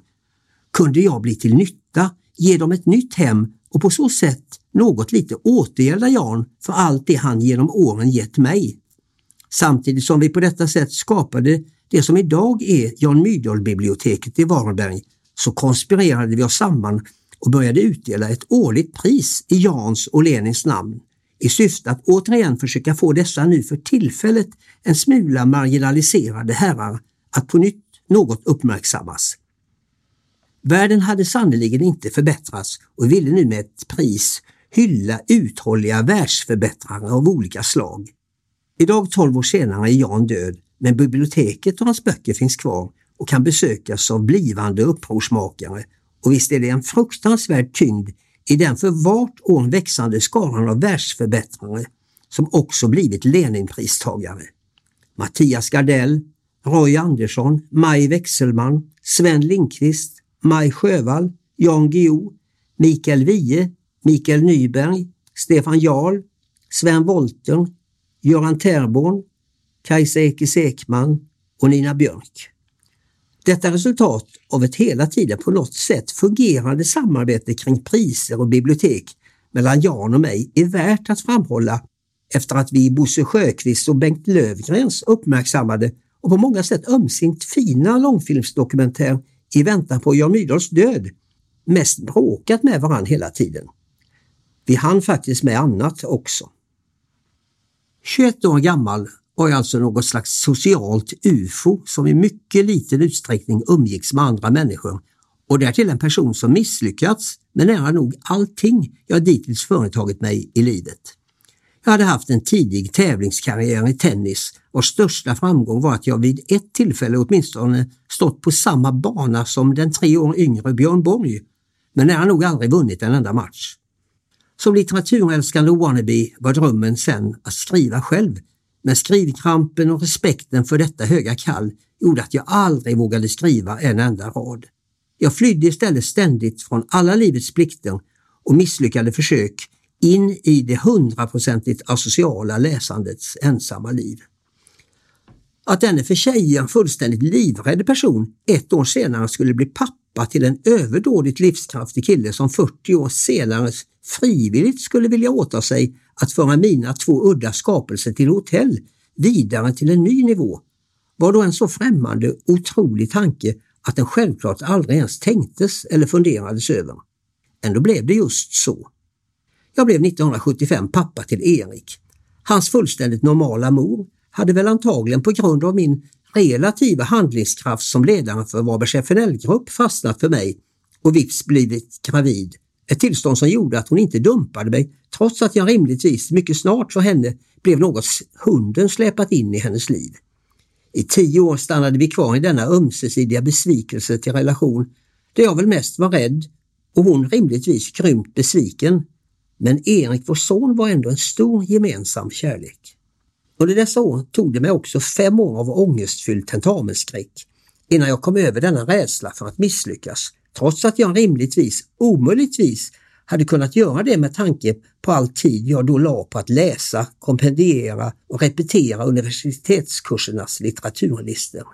kunde jag bli till nytta, ge dem ett nytt hem och på så sätt något lite återgälda Jan för allt det han genom åren gett mig. Samtidigt som vi på detta sätt skapade det som idag är Jan Myrdal-biblioteket i Varberg så konspirerade vi oss samman och började utdela ett årligt pris i Jans och Lenins namn i syfte att återigen försöka få dessa nu för tillfället en smula marginaliserade herrar att på nytt något uppmärksammas. Världen hade sannerligen inte förbättrats och ville nu med ett pris hylla uthålliga världsförbättrare av olika slag. Idag 12 år senare är Jan död, men biblioteket och hans böcker finns kvar och kan besökas av blivande upprorsmakare och visst är det en fruktansvärd tyngd i den för vart år växande skaran av världsförbättrare som också blivit Leninpristagare. Mattias Gardell, Roy Andersson, Maj Wechselmann, Sven Lindqvist, Maj Sjövall, Jan Guillou, Mikael Wiehe, Mikael Nyberg, Stefan Jarl, Sven Wolter, Göran Terborn, Kajsa Ekis Ekman och Nina Björk. Detta resultat av ett hela tiden på något sätt fungerande samarbete kring priser och bibliotek mellan Jan och mig är värt att framhålla efter att vi i Bosse Sjöqvist och Bengt Lövgrens uppmärksammade och på många sätt ömsint fina långfilmsdokumentär I väntan på Jan Myrdals död mest bråkat med varann hela tiden. Vi hann faktiskt med annat också. 21 år gammal var jag alltså något slags socialt ufo som i mycket liten utsträckning umgicks med andra människor och därtill en person som misslyckats med nära nog allting jag dittills företagit mig i livet. Jag hade haft en tidig tävlingskarriär i tennis och största framgång var att jag vid ett tillfälle åtminstone stått på samma bana som den tre år yngre Björn Borg, men nära nog aldrig vunnit en enda match. Som litteraturälskande wannabe var drömmen sen att skriva själv, men skrivkrampen och respekten för detta höga kall gjorde att jag aldrig vågade skriva en enda rad. Jag flydde istället ständigt från alla livets plikter och misslyckade försök in i det hundraprocentigt asociala läsandets ensamma liv. Att denne för tjejen fullständigt livrädd person ett år senare skulle bli pappa till en överdådigt livskraftig kille som 40 år senare frivilligt skulle vilja åta sig att föra mina två udda skapelser till hotell vidare till en ny nivå var då en så främmande, otrolig tanke att den självklart aldrig ens tänktes eller funderades över. Ändå blev det just så. Jag blev 1975 pappa till Erik. Hans fullständigt normala mor hade väl antagligen på grund av min relativa handlingskraft som ledare för Varbergs FNL-grupp fastnat för mig och vips blivit gravid. Ett tillstånd som gjorde att hon inte dumpade mig trots att jag rimligtvis mycket snart för henne blev något hunden släpat in i hennes liv. I tio år stannade vi kvar i denna ömsesidiga besvikelse till relation där jag väl mest var rädd och hon rimligtvis grymt besviken men Erik, vår son, var ändå en stor gemensam kärlek. Under dessa år tog det mig också fem år av ångestfylld tentamensskräck innan jag kom över denna rädsla för att misslyckas, trots att jag rimligtvis, omöjligtvis, hade kunnat göra det med tanke på all tid jag då la på att läsa, kompendiera och repetera universitetskursernas litteraturlistor.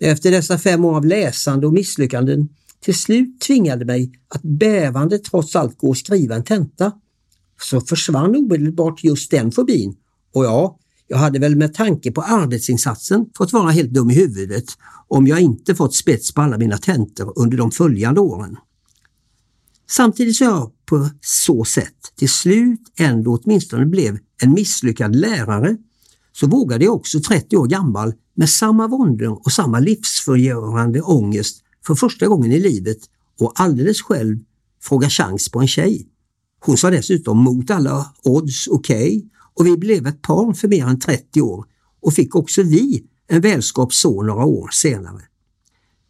Efter dessa fem år av läsande och misslyckanden till slut tvingade mig att bävande trots allt gå och skriva en tenta. Så försvann omedelbart just den fobin och ja, jag hade väl med tanke på arbetsinsatsen fått vara helt dum i huvudet om jag inte fått spets på alla mina tentor under de följande åren. Samtidigt som jag på så sätt till slut ändå åtminstone blev en misslyckad lärare så vågade jag också 30 år gammal med samma våndor och samma livsförgörande ångest för första gången i livet och alldeles själv fråga chans på en tjej. Hon sa dessutom mot alla odds okej okay, och vi blev ett par för mer än 30 år och fick också vi en välskapsson några år senare.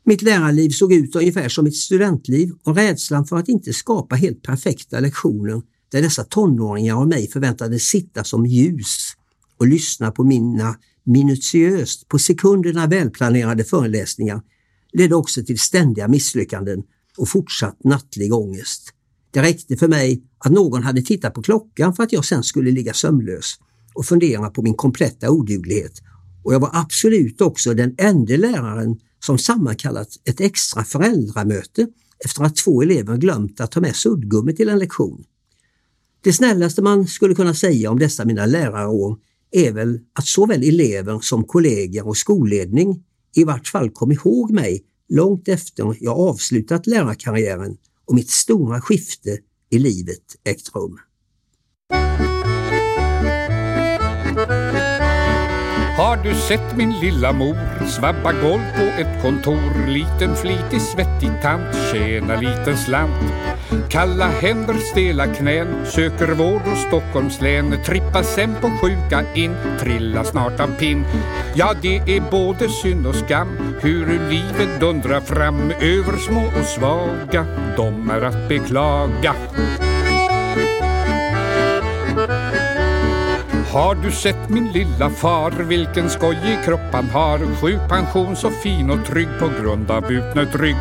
Mitt lärarliv såg ut ungefär som mitt studentliv och rädslan för att inte skapa helt perfekta lektioner där dessa tonåringar och mig förväntades sitta som ljus och lyssna på mina minutiöst på sekunderna välplanerade föreläsningar ledde också till ständiga misslyckanden och fortsatt nattlig ångest. Det räckte för mig att någon hade tittat på klockan för att jag sen skulle ligga sömnlös och fundera på min kompletta oduglighet. Och jag var absolut också den enda läraren som sammankallat ett extra föräldramöte efter att två elever glömt att ta med suddgummi till en lektion. Det snällaste man skulle kunna säga om dessa mina lärarår är väl att såväl elever som kollegor och skolledning i vart fall kom ihåg mig långt efter jag avslutat lärarkarriären och mitt stora skifte i livet ägt rum. Har du sett min lilla mor svabba golv på ett kontor? Liten flitig svettig tant tjäna liten slant. Kalla händer, stela knän, söker vård hos Stockholms län. Trippar sen på sjuka in, trillar snart av pinn. Ja, det är både synd och skam hur livet dundrar fram över små och svaga. De är att beklaga. Har du sett min lilla far, vilken skojig kropp han har. Sjuk pension så fin och trygg på grund av utnött rygg.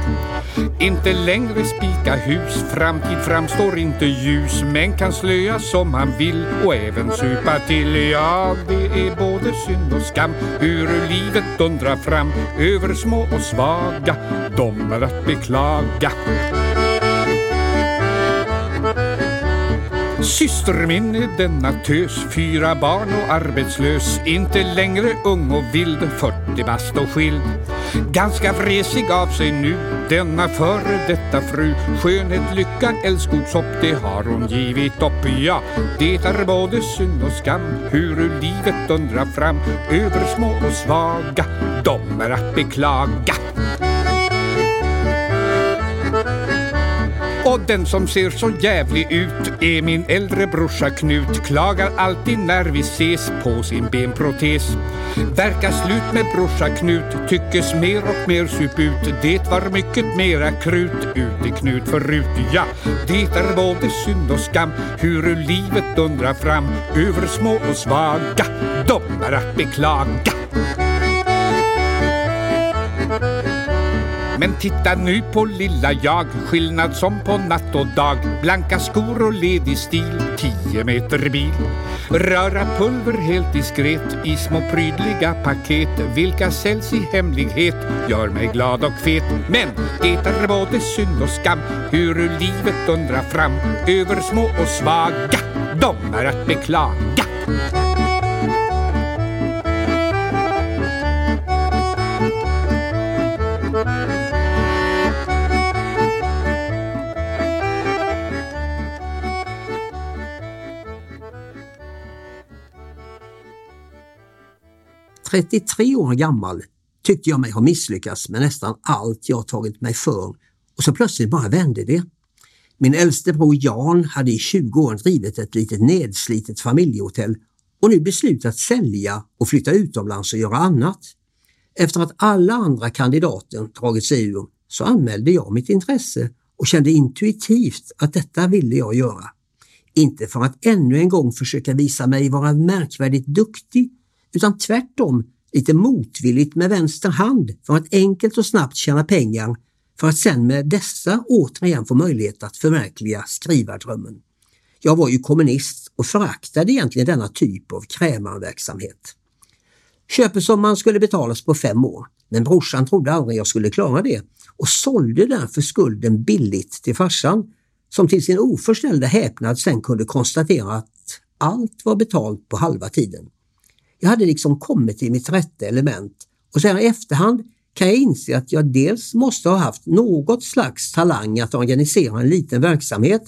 Inte längre spika hus, framtid framstår inte ljus Men kan slöa som han vill och även supa till. Ja, det är både synd och skam hur livet dundrar fram Över små och svaga, de är att beklaga. Syster min är denna tös, fyra barn och arbetslös Inte längre ung och vild, 40 bast och skild. Ganska vresig av sig nu, denna före detta fru. Skönhet, lycka, älskogshopp, det har hon givit upp. Ja, det är både synd och skam hur livet undrar fram. Över små och svaga, de är att beklaga. Och den som ser så jävlig ut. Är min äldre brorsa Knut Klagar alltid när vi ses på sin benprotes. Verkar slut med brorsa Knut Tyckes mer och mer sup ut. Det var mycket mera krut ut i Knut förut. Ja, det är både synd och skam Hur livet dundrar fram. Över små och svaga De är att beklaga. Men titta nu på lilla jag, skillnad som på natt och dag. Blanka skor och ledig stil, tio meter bil. Röra pulver helt diskret i små prydliga paket. Vilka säljs i hemlighet, gör mig glad och fet. Men det är både synd och skam hur livet undrar fram över små och svaga. De är att beklaga. 33 år gammal tyckte jag mig ha misslyckats med nästan allt jag tagit mig för och så plötsligt bara vände det. Min äldste bror Jan hade i 20 år drivit ett litet nedslitet familjehotell och nu beslutat sälja och flytta utomlands och göra annat. Efter att alla andra kandidater dragit sig ur så anmälde jag mitt intresse och kände intuitivt att detta ville jag göra. Inte för att ännu en gång försöka visa mig vara märkvärdigt duktig utan tvärtom lite motvilligt med vänster hand för att enkelt och snabbt tjäna pengar för att sen med dessa återigen få möjlighet att förverkliga skrivardrömmen. Jag var ju kommunist och föraktade egentligen denna typ av krämarverksamhet. Köpesumman skulle betalas på fem år, men brorsan trodde aldrig jag skulle klara det och sålde därför skulden billigt till farsan som till sin oförställda häpnad sen kunde konstatera att allt var betalt på halva tiden. Jag hade liksom kommit till mitt rätta element. Och så här i efterhand kan jag inse att jag dels måste ha haft något slags talang att organisera en liten verksamhet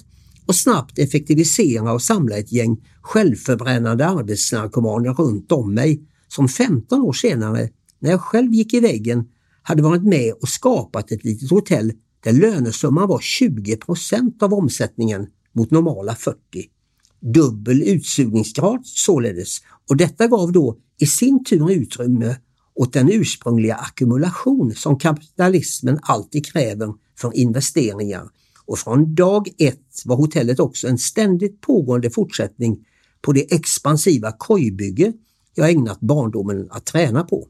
och snabbt effektivisera och samla ett gäng självförbrännande arbetsnarkomaner runt om mig som 15 år senare, när jag själv gick i väggen, hade varit med och skapat ett litet hotell där lönesumman var 20 procent av omsättningen mot normala 40 dubbel utsugningsgrad således och detta gav då i sin tur utrymme åt den ursprungliga ackumulation som kapitalismen alltid kräver för investeringar. Och från dag ett var hotellet också en ständigt pågående fortsättning på det expansiva kojbygge jag ägnat barndomen att träna på.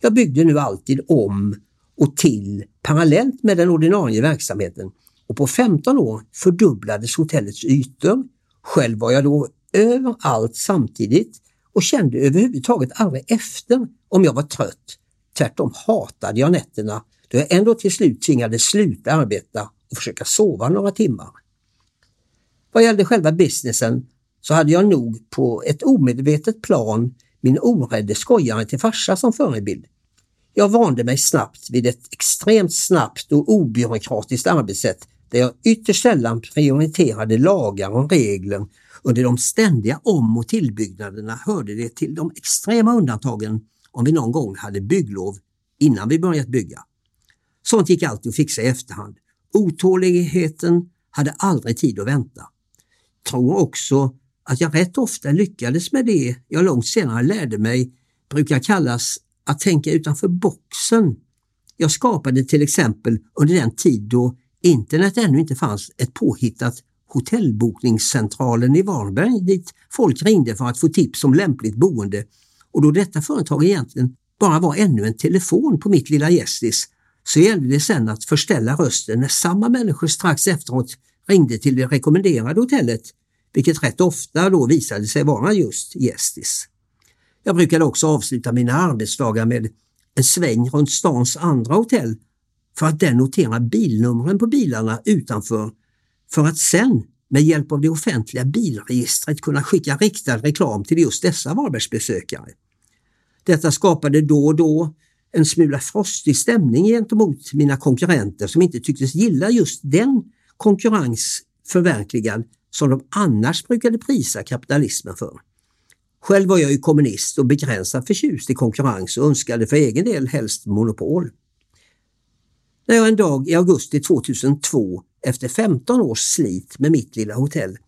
Jag byggde nu alltid om och till parallellt med den ordinarie verksamheten och på 15 år fördubblades hotellets ytor, själv var jag då överallt samtidigt och kände överhuvudtaget aldrig efter om jag var trött. Tvärtom hatade jag nätterna då jag ändå till slut tvingades sluta arbeta och försöka sova några timmar. Vad gällde själva businessen så hade jag nog på ett omedvetet plan min orädde skojare till farsa som förebild. Jag vande mig snabbt vid ett extremt snabbt och obyråkratiskt arbetssätt där jag ytterst sällan prioriterade lagar och regler Under de ständiga om och tillbyggnaderna hörde det till de extrema undantagen om vi någon gång hade bygglov innan vi börjat bygga. Sånt gick alltid att fixa i efterhand. Otåligheten hade aldrig tid att vänta. Tror också att jag rätt ofta lyckades med det jag långt senare lärde mig brukar kallas att tänka utanför boxen. Jag skapade till exempel under den tid då internet ännu inte fanns ett påhittat hotellbokningscentralen i Varberg dit folk ringde för att få tips om lämpligt boende och då detta företag egentligen bara var ännu en telefon på mitt lilla gästis så gällde det sen att förställa rösten när samma människor strax efteråt ringde till det rekommenderade hotellet, vilket rätt ofta då visade sig vara just Gästis. Jag brukade också avsluta mina arbetsdagar med en sväng runt stans andra hotell för att där notera bilnumren på bilarna utanför för att sen med hjälp av det offentliga bilregistret kunna skicka riktad reklam till just dessa Varbergsbesökare. Detta skapade då och då en smula frostig stämning gentemot mina konkurrenter som inte tycktes gilla just den konkurrens förverkligad som de annars brukade prisa kapitalismen för. Själv var jag ju kommunist och begränsat förtjust i konkurrens och önskade för egen del helst monopol. När jag en dag i augusti 2002 efter 15 års slit med mitt lilla hotell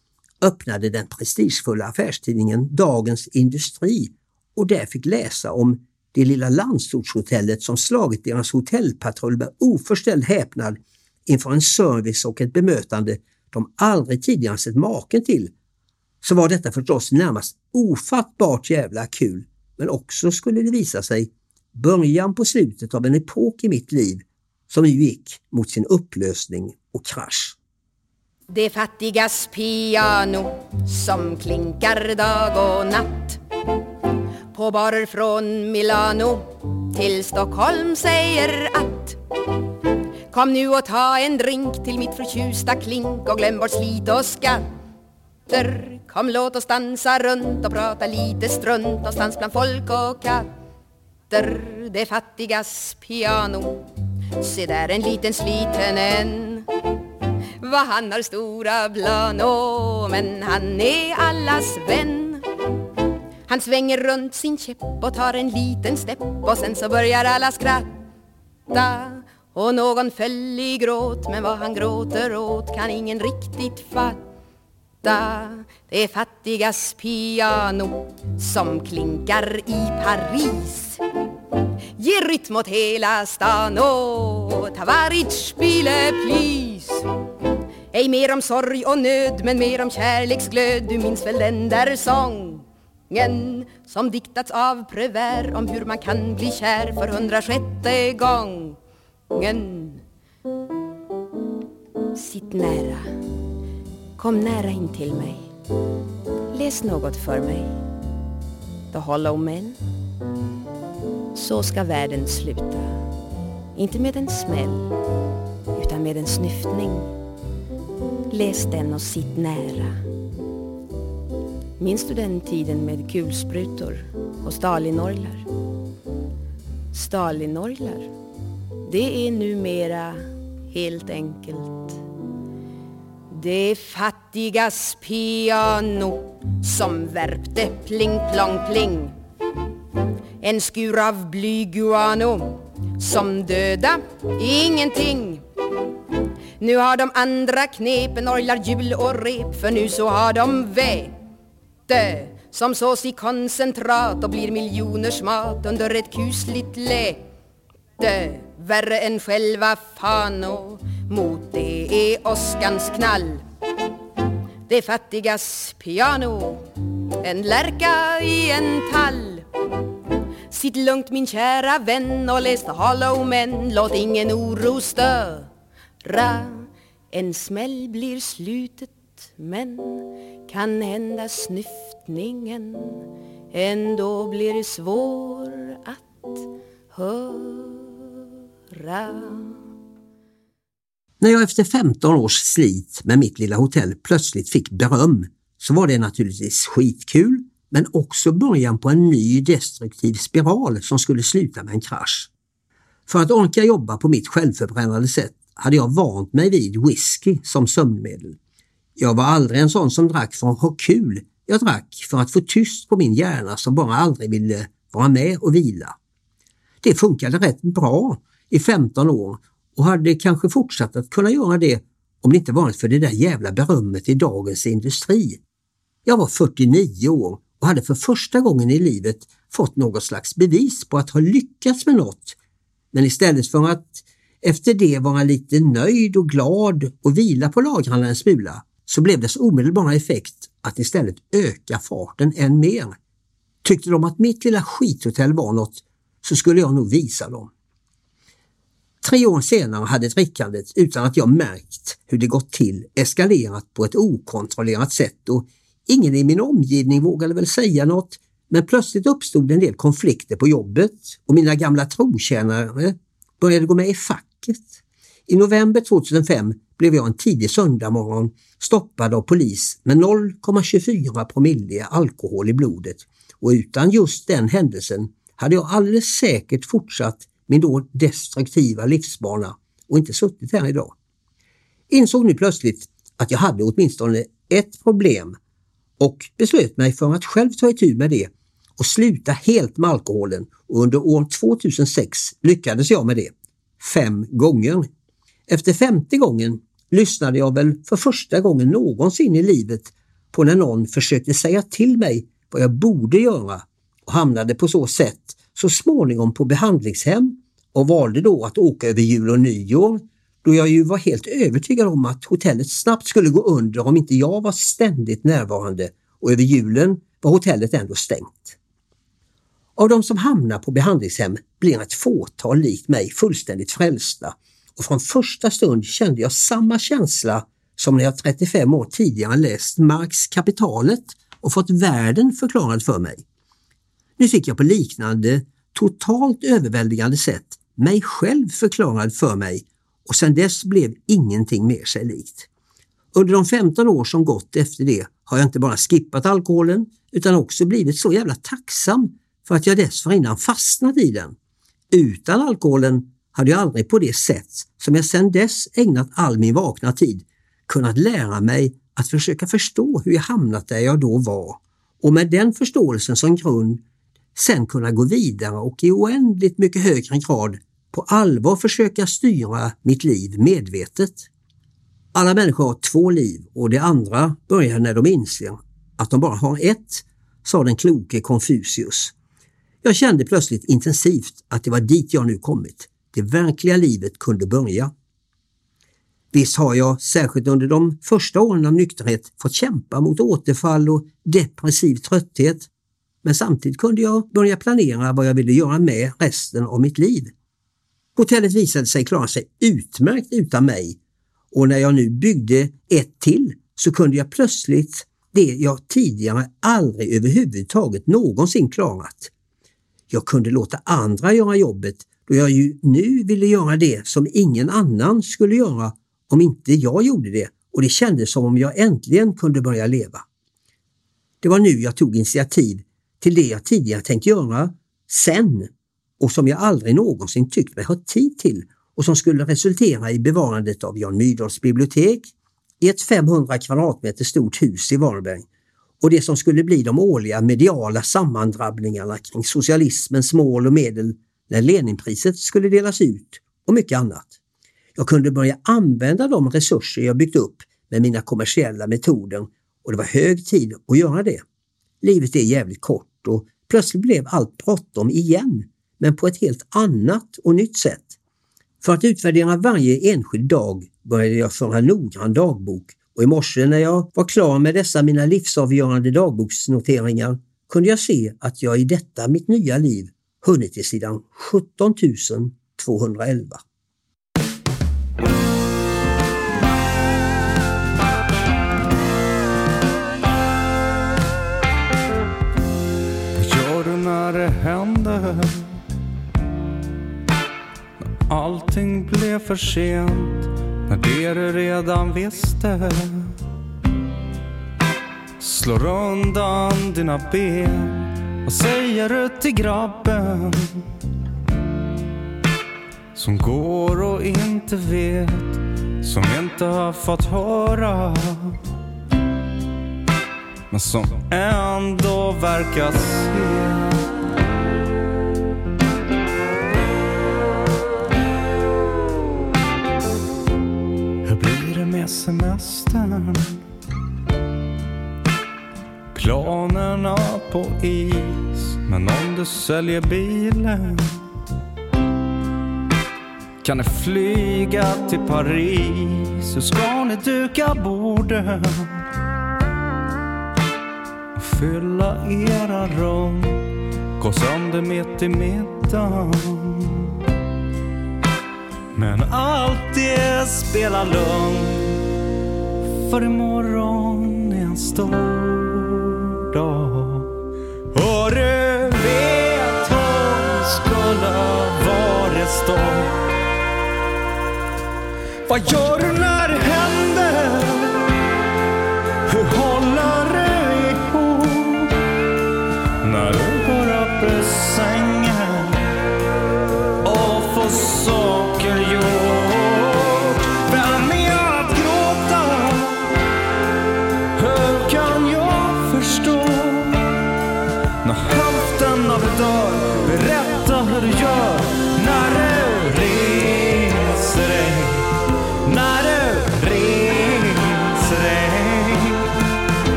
öppnade den prestigefulla affärstidningen Dagens Industri och där fick läsa om det lilla landsortshotellet som slagit deras hotellpatrull med oförställd häpnad inför en service och ett bemötande de aldrig tidigare sett maken till, så var detta förstås närmast ofattbart jävla kul. Men också skulle det visa sig början på slutet av en epok i mitt liv som nu gick mot sin upplösning och krasch. Det fattigas piano som klinkar dag och natt. På barer från Milano till Stockholm säger att Kom nu och ta en drink till mitt förtjusta klink och glöm bort slit och skatter. Kom låt oss dansa runt och prata lite strunt någonstans bland folk och katter. Det fattigas piano Se där en liten sliten en. Vad han har stora plano Men han är allas vän. Han svänger runt sin käpp och tar en liten stepp Och sen så börjar alla skratta. Och någon föll i gråt Men vad han gråter åt kan ingen riktigt fatta. Det är fattigas piano som klinkar i Paris. Ge rytm åt hela stan och Tavarit spile please. Ej mer om sorg och nöd men mer om kärleksglöd. Du minns väl den där sången som diktats av Prévert om hur man kan bli kär för hundrasjätte gång gången? Sitt nära. Kom nära in till mig. Läs något för mig. The Hollow Men. Så ska världen sluta. Inte med en smäll Utan med en snyftning. Läs den och sitt nära. Minns du den tiden med kulsprutor och Stalinorglar? Stalinorglar det är numera helt enkelt det fattigas piano som värpte pling plong pling. En skur av blyguano som döda ingenting. Nu har de andra knepen orglar hjul och rep för nu så har de vete som sås i koncentrat och blir miljoners mat under ett kusligt läte Värre än själva Fano Mot det är åskans knall. Det fattigas piano En lärka i en tall. Sitt lugnt min kära vän och läs The Hollow Men. Låt ingen oro störa. En smäll blir slutet men kan hända snyftningen. Ändå blir svår att höra. När jag efter 15 års slit med mitt lilla hotell plötsligt fick beröm så var det naturligtvis skitkul men också början på en ny destruktiv spiral som skulle sluta med en krasch. För att orka jobba på mitt självförbrännande sätt hade jag vant mig vid whisky som sömnmedel. Jag var aldrig en sån som drack för att ha kul. Jag drack för att få tyst på min hjärna som bara aldrig ville vara med och vila. Det funkade rätt bra i 15 år och hade kanske fortsatt att kunna göra det om det inte varit för det där jävla berömmet i Dagens Industri. Jag var 49 år och hade för första gången i livet fått något slags bevis på att ha lyckats med något. Men istället för att efter det vara lite nöjd och glad och vila på lagrarna en smula så blev dess omedelbara effekt att istället öka farten än mer. Tyckte de att mitt lilla skithotell var något så skulle jag nog visa dem. Tre år senare hade drickandet, utan att jag märkt hur det gått till, eskalerat på ett okontrollerat sätt och ingen i min omgivning vågade väl säga något, men plötsligt uppstod en del konflikter på jobbet och mina gamla trotjänare började gå med i facket. I november 2005 blev jag en tidig söndagmorgon stoppad av polis med 0,24 promille alkohol i blodet och utan just den händelsen hade jag alldeles säkert fortsatt min då destruktiva livsbana och inte suttit här idag. Insåg nu plötsligt att jag hade åtminstone ett problem och beslöt mig för att själv ta itu med det och sluta helt med alkoholen och under år 2006 lyckades jag med det. Fem gånger. Efter femte gången lyssnade jag väl för första gången någonsin i livet på när någon försökte säga till mig vad jag borde göra och hamnade på så sätt så småningom på behandlingshem och valde då att åka över jul och nyår då jag ju var helt övertygad om att hotellet snabbt skulle gå under om inte jag var ständigt närvarande och över julen var hotellet ändå stängt. Av de som hamnar på behandlingshem blir ett fåtal likt mig fullständigt frälsta och från första stund kände jag samma känsla som när jag 35 år tidigare läst Marx Kapitalet och fått världen förklarad för mig. Nu fick jag på liknande, totalt överväldigande sätt mig själv förklarad för mig och sedan dess blev ingenting mer sig likt. Under de 15 år som gått efter det har jag inte bara skippat alkoholen utan också blivit så jävla tacksam för att jag dessförinnan fastnat i den. Utan alkoholen hade jag aldrig på det sätt som jag sedan dess ägnat all min vakna tid kunnat lära mig att försöka förstå hur jag hamnat där jag då var och med den förståelsen som grund sen kunna gå vidare och i oändligt mycket högre grad på allvar försöka styra mitt liv medvetet. Alla människor har två liv och det andra börjar när de inser att de bara har ett, sa den kloke Konfucius. Jag kände plötsligt intensivt att det var dit jag nu kommit. Det verkliga livet kunde börja. Visst har jag, särskilt under de första åren av nykterhet, fått kämpa mot återfall och depressiv trötthet. Men samtidigt kunde jag börja planera vad jag ville göra med resten av mitt liv. Hotellet visade sig klara sig utmärkt utan mig och när jag nu byggde ett till så kunde jag plötsligt det jag tidigare aldrig överhuvudtaget någonsin klarat. Jag kunde låta andra göra jobbet då jag ju nu ville göra det som ingen annan skulle göra om inte jag gjorde det och det kändes som om jag äntligen kunde börja leva. Det var nu jag tog initiativ till det jag tidigare tänkt göra sen och som jag aldrig någonsin tyckt mig ha tid till och som skulle resultera i bevarandet av Jan Myrdals bibliotek i ett 500 kvadratmeter stort hus i Varberg och det som skulle bli de årliga mediala sammandrabbningarna kring socialismens mål och medel när Leninpriset skulle delas ut och mycket annat. Jag kunde börja använda de resurser jag byggt upp med mina kommersiella metoder och det var hög tid att göra det. Livet är jävligt kort och plötsligt blev allt bråttom igen, men på ett helt annat och nytt sätt. För att utvärdera varje enskild dag började jag föra noggrann dagbok och i morse när jag var klar med dessa mina livsavgörande dagboksnoteringar kunde jag se att jag i detta mitt nya liv hunnit till sidan 17 211. Händer? När allting blev för sent, när det du redan visste slår undan dina ben vad säger du till grabben som går och inte vet, som inte har fått höra men som ändå verkar se. Med semestern? Planerna på is, men om du säljer bilen kan du flyga till Paris? Hur ska ni duka borden? Och fylla era rum? Gå sönder mitt i middagen. Men allt det spelar lugnt för imorgon är en stor dag. Och du vet hon skulle varit stolt vad gör du när det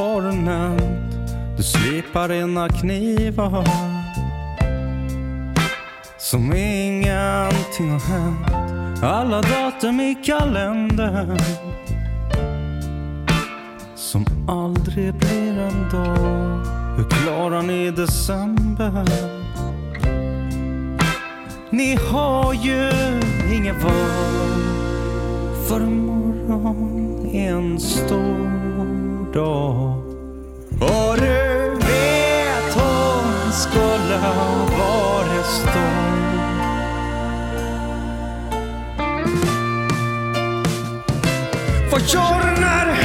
har du nämnt. Du slipar dina knivar som ingenting har hänt. Alla datum i kalendern som aldrig blir en dag. Hur klarar ni december? Ni har ju inget val. För imorgon är en stor dag. Och du vet hon skulle ha varit stolt. För gör när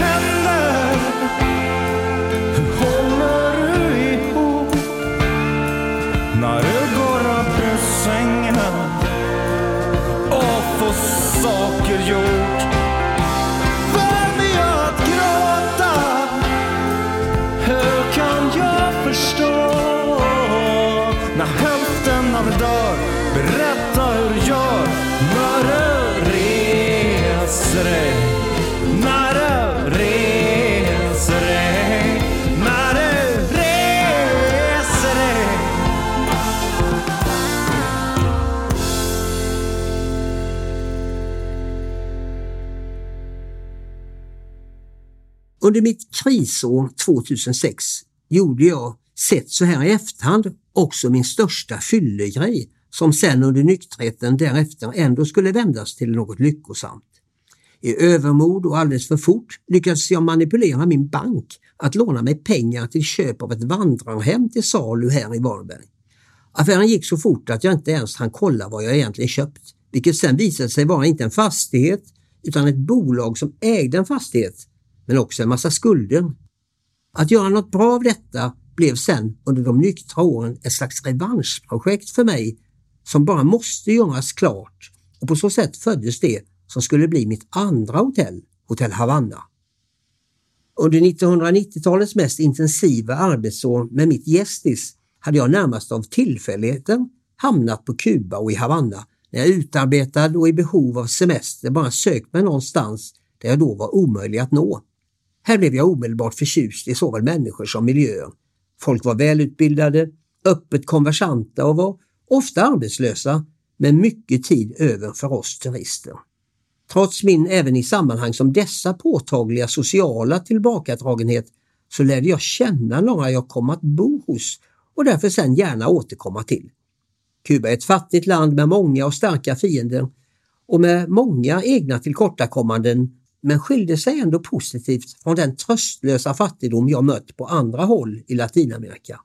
Under mitt krisår 2006 gjorde jag, sett så här i efterhand, också min största fyllegrej som sen under nykterheten därefter ändå skulle vändas till något lyckosamt. I övermod och alldeles för fort lyckades jag manipulera min bank att låna mig pengar till köp av ett vandrarhem till salu här i Varberg. Affären gick så fort att jag inte ens hann kolla vad jag egentligen köpt, vilket sen visade sig vara inte en fastighet utan ett bolag som ägde en fastighet, men också en massa skulder. Att göra något bra av detta blev sen under de nyktra åren ett slags revanschprojekt för mig som bara måste göras klart och på så sätt föddes det som skulle bli mitt andra hotell, Hotell Havanna. Under 1990-talets mest intensiva arbetsår med mitt gästis hade jag närmast av tillfälligheten hamnat på Kuba och i Havanna när jag utarbetad och i behov av semester bara sökt mig någonstans där jag då var omöjlig att nå. Här blev jag omedelbart förtjust i såväl människor som miljöer. Folk var välutbildade, öppet konversanta och var ofta arbetslösa med mycket tid över för oss turister. Trots min även i sammanhang som dessa påtagliga sociala tillbakadragenhet så lärde jag känna några jag kom att bo hos och därför sen gärna återkomma till. Kuba är ett fattigt land med många och starka fiender och med många egna tillkortakommanden men skilde sig ändå positivt från den tröstlösa fattigdom jag mött på andra håll i Latinamerika.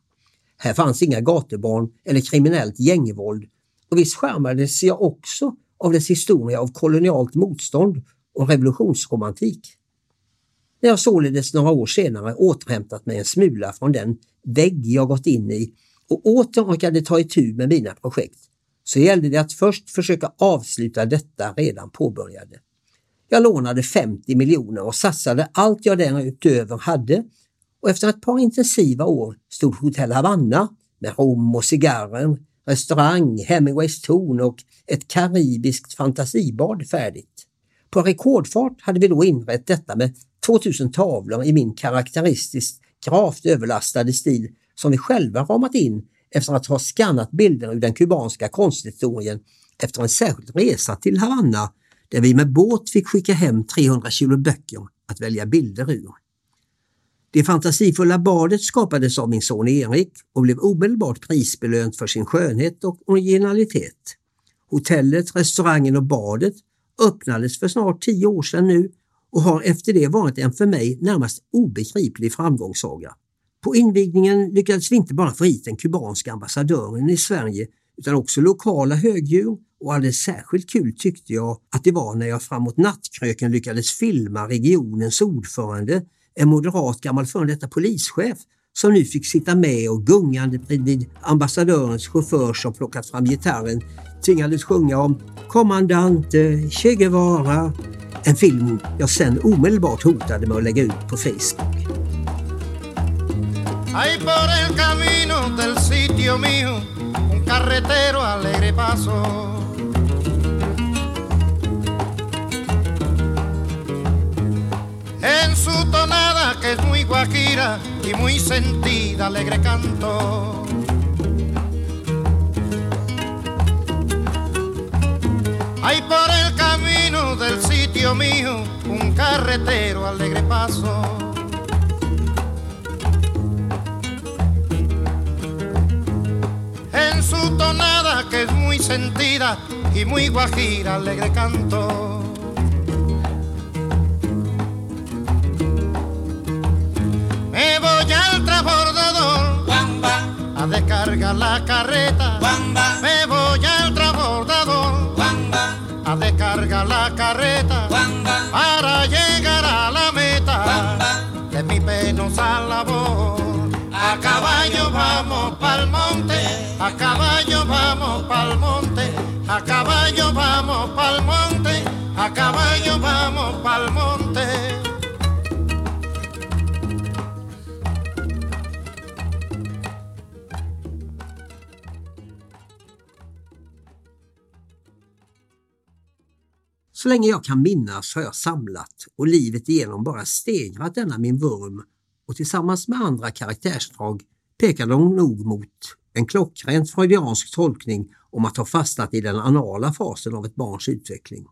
Här fanns inga gatubarn eller kriminellt gängvåld och visst skärmades jag också av dess historia av kolonialt motstånd och revolutionsromantik. När jag således några år senare återhämtat mig en smula från den vägg jag gått in i och åter orkade ta itu med mina projekt så gällde det att först försöka avsluta detta redan påbörjade. Jag lånade 50 miljoner och satsade allt jag därutöver hade och efter ett par intensiva år stod Hotell Havanna med rom och cigarrer, restaurang, Hemingways torn och ett karibiskt fantasibad färdigt. På rekordfart hade vi då inrett detta med 2000 tavlor i min karaktäristiskt gravt överlastade stil som vi själva ramat in efter att ha skannat bilder ur den kubanska konsthistorien efter en särskild resa till Havanna där vi med båt fick skicka hem 300 kilo böcker att välja bilder ur. Det fantasifulla badet skapades av min son Erik och blev omedelbart prisbelönt för sin skönhet och originalitet. Hotellet, restaurangen och badet öppnades för snart tio år sedan nu och har efter det varit en för mig närmast obegriplig framgångssaga. På invigningen lyckades vi inte bara få hit den kubanska ambassadören i Sverige utan också lokala högdjur och alldeles särskilt kul tyckte jag att det var när jag framåt nattkröken lyckades filma regionens ordförande, en moderat gammal före detta polischef som nu fick sitta med och gungande bredvid ambassadörens chaufför som plockat fram gitarren tvingades sjunga om Kommandante Che Guevara. En film jag sen omedelbart hotade med att lägga ut på Facebook. Hay carretero alegre paso. En su tonada que es muy guajira y muy sentida, alegre canto. Hay por el camino del sitio mío un carretero alegre paso. En su tonada que es muy sentida y muy guajira, alegre canto. Me voy al transbordador a descargar la carreta. Me voy al transbordador a descargar la carreta año vamos pa'l monte. Så länge jag kan minnas har jag samlat och livet igenom bara stegrat denna min vurm och tillsammans med andra karaktärsdrag pekar de nog mot en klockrent freudiansk tolkning om att ha fastnat i den anala fasen av ett barns utveckling.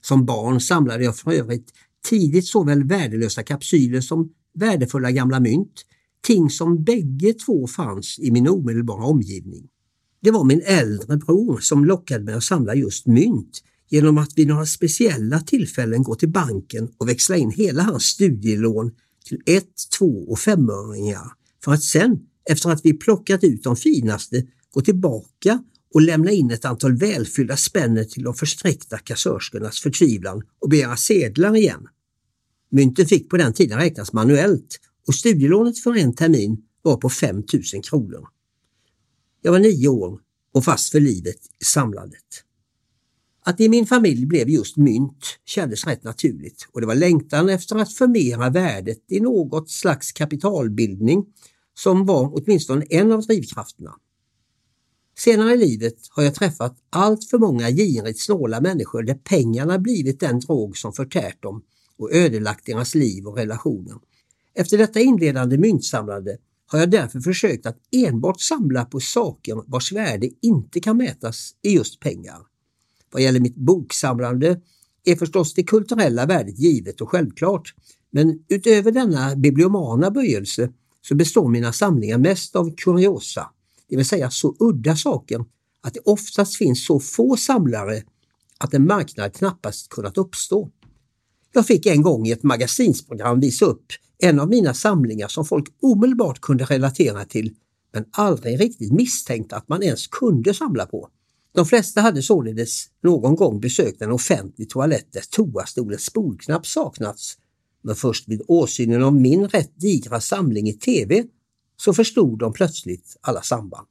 Som barn samlade jag för övrigt tidigt såväl värdelösa kapsyler som värdefulla gamla mynt, ting som bägge två fanns i min omedelbara omgivning. Det var min äldre bror som lockade mig att samla just mynt genom att vid några speciella tillfällen gå till banken och växla in hela hans studielån till ett, två och 5-öringar. för att sen, efter att vi plockat ut de finaste, gå tillbaka och lämna in ett antal välfyllda spänner till de försträckta kassörskornas förtvivlan och begära sedlar igen. Mynten fick på den tiden räknas manuellt och studielånet för en termin var på 5 000 kronor. Jag var nio år och fast för livet i samlandet. Att det i min familj blev just mynt kändes rätt naturligt och det var längtan efter att förmera värdet i något slags kapitalbildning som var åtminstone en av drivkrafterna. Senare i livet har jag träffat allt för många girigt snåla människor där pengarna blivit den drog som förtärt dem och ödelagt deras liv och relationer. Efter detta inledande myntsamlande har jag därför försökt att enbart samla på saker vars värde inte kan mätas i just pengar. Vad gäller mitt boksamlande är förstås det kulturella värdet givet och självklart. Men utöver denna bibliomana böjelse så består mina samlingar mest av kuriosa, det vill säga så udda saker att det oftast finns så få samlare att en marknad knappast kunnat uppstå. Jag fick en gång i ett magasinsprogram visa upp en av mina samlingar som folk omedelbart kunde relatera till men aldrig riktigt misstänkte att man ens kunde samla på. De flesta hade således någon gång besökt en offentlig toalett där toastolens spolknapp saknats. Men först vid åsynen av min rätt digra samling i TV så förstod de plötsligt alla samband.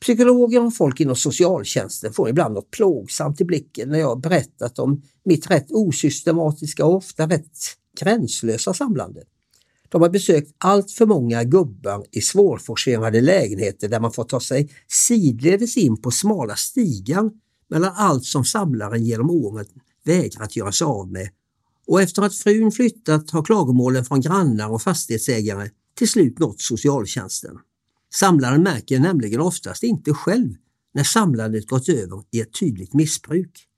Psykologer och folk inom socialtjänsten får ibland något plågsamt i blicken när jag berättat om mitt rätt osystematiska och ofta rätt gränslösa samlande. De har besökt allt för många gubbar i svårforcerade lägenheter där man får ta sig sidledes in på smala stigar mellan allt som samlaren genom åren vägrat göra sig av med. Och efter att frun flyttat har klagomålen från grannar och fastighetsägare till slut nått socialtjänsten. Samlaren märker nämligen oftast inte själv när samlandet gått över i ett tydligt missbruk.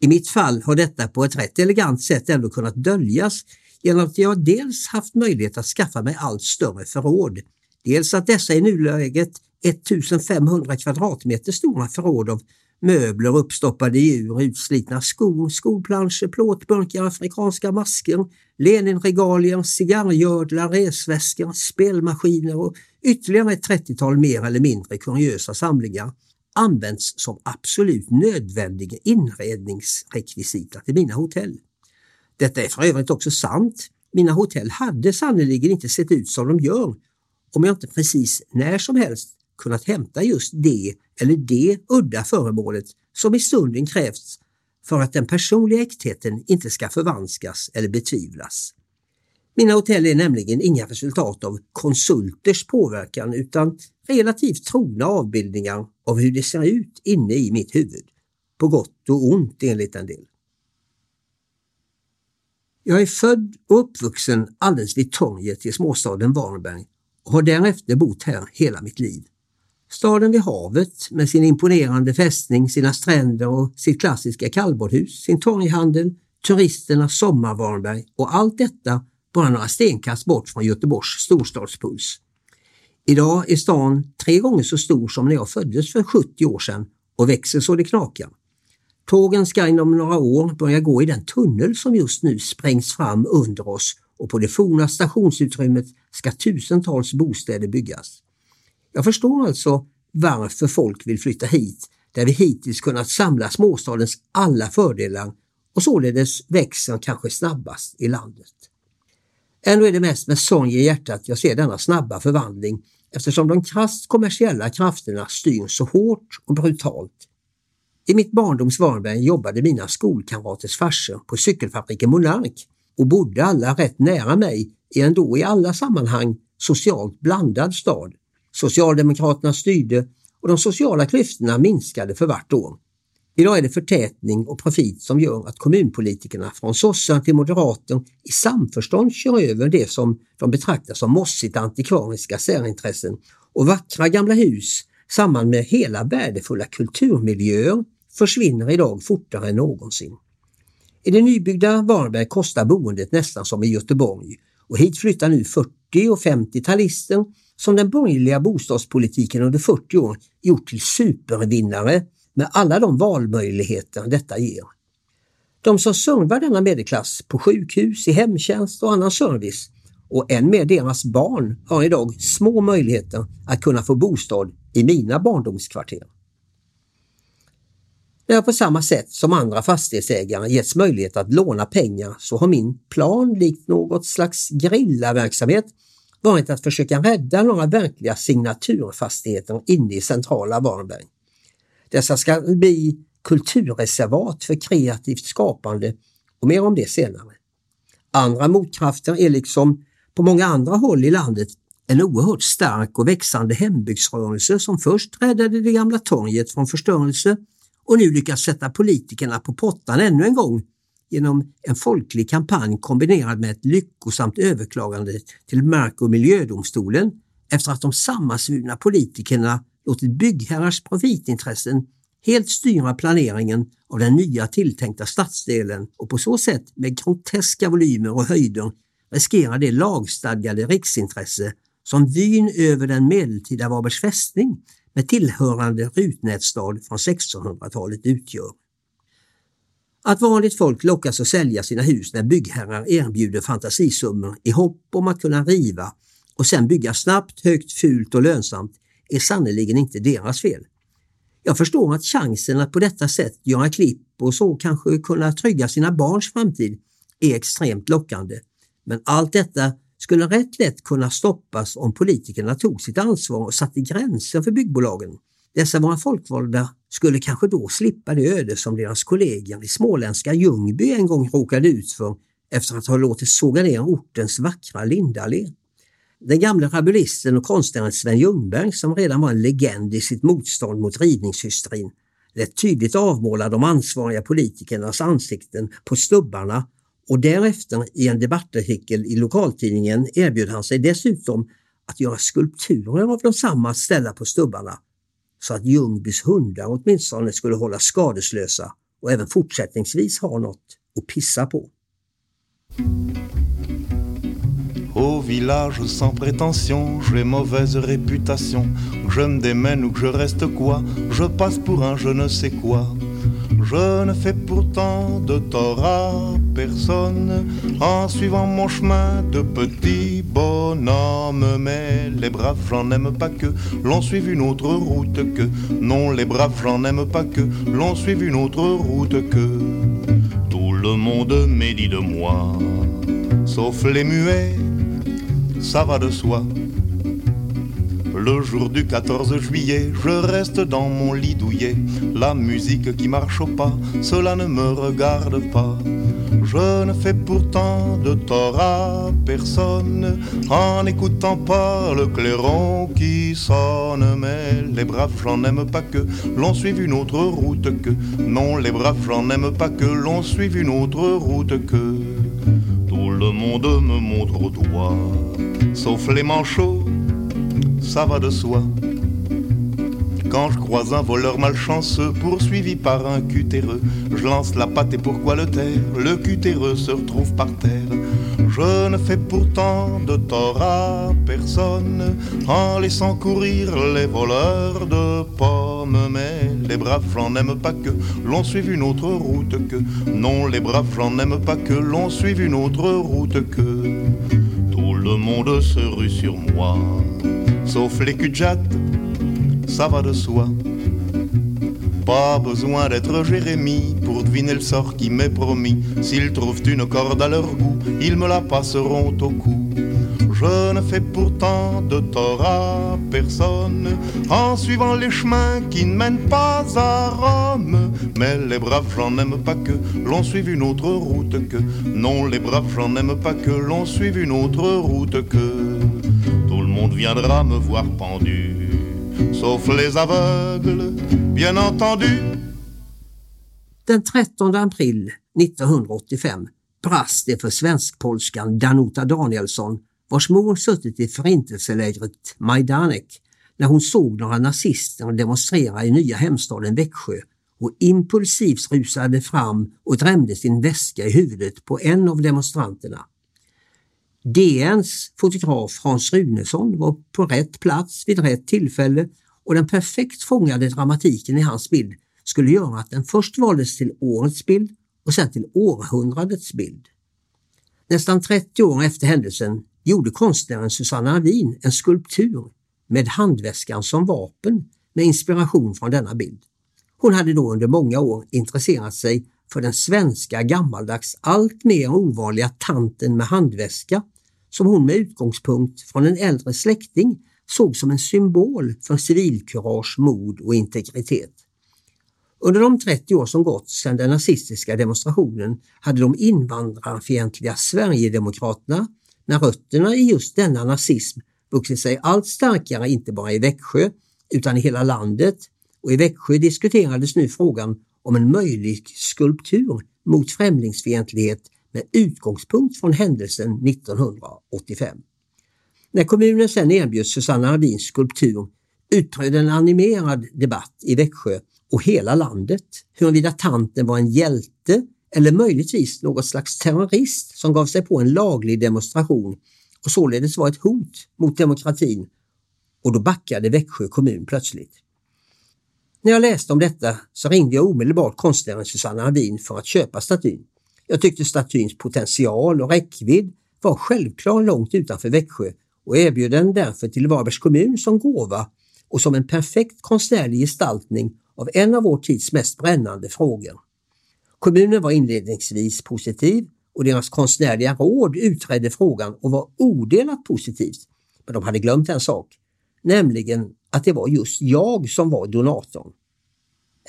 I mitt fall har detta på ett rätt elegant sätt ändå kunnat döljas genom att jag dels haft möjlighet att skaffa mig allt större förråd, dels att dessa i nuläget 1500 kvadratmeter stora förråd av möbler, uppstoppade djur, utslitna skor, skolplanscher, plåtburkar, afrikanska masker, Leninregalier, cigarrgördlar, resväskor, spelmaskiner och ytterligare ett 30-tal mer eller mindre kuriösa samlingar används som absolut nödvändiga inredningsrekvisita till mina hotell. Detta är för övrigt också sant. Mina hotell hade sannerligen inte sett ut som de gör om jag inte precis när som helst kunnat hämta just det eller det udda föremålet som i stunden krävts för att den personliga äktheten inte ska förvanskas eller betvivlas. Mina hotell är nämligen inga resultat av konsulters påverkan utan relativt trogna avbildningar av hur det ser ut inne i mitt huvud. På gott och ont enligt en del. Jag är född och uppvuxen alldeles vid torget i småstaden Varberg och har därefter bott här hela mitt liv. Staden vid havet med sin imponerande fästning, sina stränder och sitt klassiska kallbadhus, sin torghandel, turisternas sommarvarnberg och allt detta bara några stenkast bort från Göteborgs storstadspuls. Idag är stan tre gånger så stor som när jag föddes för 70 år sedan och växer så det knakar. Tågen ska inom några år börja gå i den tunnel som just nu sprängs fram under oss och på det forna stationsutrymmet ska tusentals bostäder byggas. Jag förstår alltså varför folk vill flytta hit där vi hittills kunnat samla småstadens alla fördelar och således växer kanske snabbast i landet. Ändå är det mest med sorg i hjärtat jag ser denna snabba förvandling eftersom de krasst kommersiella krafterna styr så hårt och brutalt. I mitt barndoms Varberg jobbade mina skolkamraters farsor på cykelfabriken Monark och bodde alla rätt nära mig i en då i alla sammanhang socialt blandad stad. Socialdemokraterna styrde och de sociala klyftorna minskade för vart år. Idag är det förtätning och profit som gör att kommunpolitikerna från sossar till moderater i samförstånd kör över det som de betraktar som mossigt antikvariska särintressen och vackra gamla hus samman med hela värdefulla kulturmiljöer försvinner idag fortare än någonsin. I det nybyggda Varberg kostar boendet nästan som i Göteborg och hit flyttar nu 40 och 50-talister som den borgerliga bostadspolitiken under 40 år gjort till supervinnare med alla de valmöjligheter detta ger. De som servar denna medelklass på sjukhus, i hemtjänst och annan service och än mer deras barn har idag små möjligheter att kunna få bostad i mina barndomskvarter. När jag på samma sätt som andra fastighetsägare getts möjlighet att låna pengar så har min plan likt något slags grillaverksamhet varit att försöka rädda några verkliga signaturfastigheter inne i centrala Varberg. Dessa ska bli kulturreservat för kreativt skapande och mer om det senare. Andra motkrafter är liksom på många andra håll i landet en oerhört stark och växande hembygdsrörelse som först räddade det gamla torget från förstörelse och nu lyckas sätta politikerna på pottan ännu en gång genom en folklig kampanj kombinerad med ett lyckosamt överklagande till Mark och miljödomstolen efter att de sammansvurna politikerna låtit byggherrars profitintressen helt styra planeringen av den nya tilltänkta stadsdelen och på så sätt med groteska volymer och höjder riskerar det lagstadgade riksintresse som vyn över den medeltida Varbergs fästning med tillhörande rutnätstad från 1600-talet utgör. Att vanligt folk lockas att sälja sina hus när byggherrar erbjuder fantasisummor i hopp om att kunna riva och sen bygga snabbt, högt, fult och lönsamt är sannerligen inte deras fel. Jag förstår att chansen att på detta sätt göra klipp och så kanske kunna trygga sina barns framtid är extremt lockande. Men allt detta skulle rätt lätt kunna stoppas om politikerna tog sitt ansvar och satte gränser för byggbolagen. Dessa våra folkvalda skulle kanske då slippa det öde som deras kollegor i småländska Ljungby en gång råkade ut för efter att ha låtit såga ner ortens vackra Lindallé. Den gamle rabulisten och konstnären Sven Ljungberg som redan var en legend i sitt motstånd mot rivningshysterin lät tydligt avmåla de ansvariga politikernas ansikten på stubbarna och därefter i en debattartikel i lokaltidningen erbjöd han sig dessutom att göra skulpturer av desamma att ställa på stubbarna så att Ljungbys hundar åtminstone skulle hållas skadeslösa och även fortsättningsvis ha något att pissa på. Au village sans prétention, j'ai mauvaise réputation. Que je me démène ou que je reste quoi, je passe pour un je ne sais quoi. Je ne fais pourtant de tort à personne en suivant mon chemin de petit bonhomme. Mais les braves, j'en aime pas que l'on suive une autre route que. Non, les braves, j'en aime pas que l'on suive une autre route que. Tout le monde médit de moi, sauf les muets ça va de soi. Le jour du 14 juillet, je reste dans mon lit douillet. La musique qui marche au pas, cela ne me regarde pas. Je ne fais pourtant de tort à personne en n'écoutant pas le clairon qui sonne. Mais les braves, j'en aime pas que l'on suive une autre route que. Non, les braves, j'en aime pas que l'on suive une autre route que. Tout le monde me montre au doigt sauf les manchots, ça va de soi. Quand je croise un voleur malchanceux poursuivi par un cutéreux, je lance la patte et pourquoi le taire? Le cutéreux se retrouve par terre. Je ne fais pourtant de tort à personne en laissant courir les voleurs de pommes. Mais les braves, j'en aime pas que l'on suive une autre route que. Non, les braves, j'en aime pas que l'on suive une autre route que. Tout le monde se rue sur moi, sauf les cul ça va de soi. Pas besoin d'être Jérémie pour deviner le sort qui m'est promis. S'ils trouvent une corde à leur goût, ils me la passeront au cou. Je ne fais pourtant de tort à personne en suivant les chemins qui ne mènent pas à Rome. Mais les braves, j'en aime pas que l'on suive une autre route que. Non, les braves, j'en aime pas que l'on suive une autre route que. Monde viendra me voir pendu, sauf les aveugles, bien entendu. Den 13 april 1985 brast det för svensk-polskan Danuta Danielsson vars mor suttit i förintelselägret Majdanek när hon såg några nazister demonstrera i nya hemstaden Växjö och impulsivt rusade fram och drämde sin väska i huvudet på en av demonstranterna. DNs fotograf Hans Runesson var på rätt plats vid rätt tillfälle och den perfekt fångade dramatiken i hans bild skulle göra att den först valdes till årets bild och sen till århundradets bild. Nästan 30 år efter händelsen gjorde konstnären Susanna Avin en skulptur med handväskan som vapen med inspiration från denna bild. Hon hade då under många år intresserat sig för den svenska gammaldags allt mer ovanliga tanten med handväska som hon med utgångspunkt från en äldre släkting såg som en symbol för civilkurage, mod och integritet. Under de 30 år som gått sedan den nazistiska demonstrationen hade de invandrarfientliga Sverigedemokraterna när rötterna i just denna nazism vuxit sig allt starkare inte bara i Växjö utan i hela landet och i Växjö diskuterades nu frågan om en möjlig skulptur mot främlingsfientlighet med utgångspunkt från händelsen 1985. När kommunen sedan erbjöd Susanna Ardins skulptur utbröt en animerad debatt i Växjö och hela landet huruvida tanten var en hjälte eller möjligtvis något slags terrorist som gav sig på en laglig demonstration och således var ett hot mot demokratin och då backade Växjö kommun plötsligt. När jag läste om detta så ringde jag omedelbart konstnären Susanna Havin för att köpa statyn. Jag tyckte statyns potential och räckvidd var självklar långt utanför Växjö och erbjöd den därför till Varbergs kommun som gåva och som en perfekt konstnärlig gestaltning av en av vår tids mest brännande frågor. Kommunen var inledningsvis positiv och deras konstnärliga råd utredde frågan och var odelat positivt. Men de hade glömt en sak, nämligen att det var just jag som var donatorn.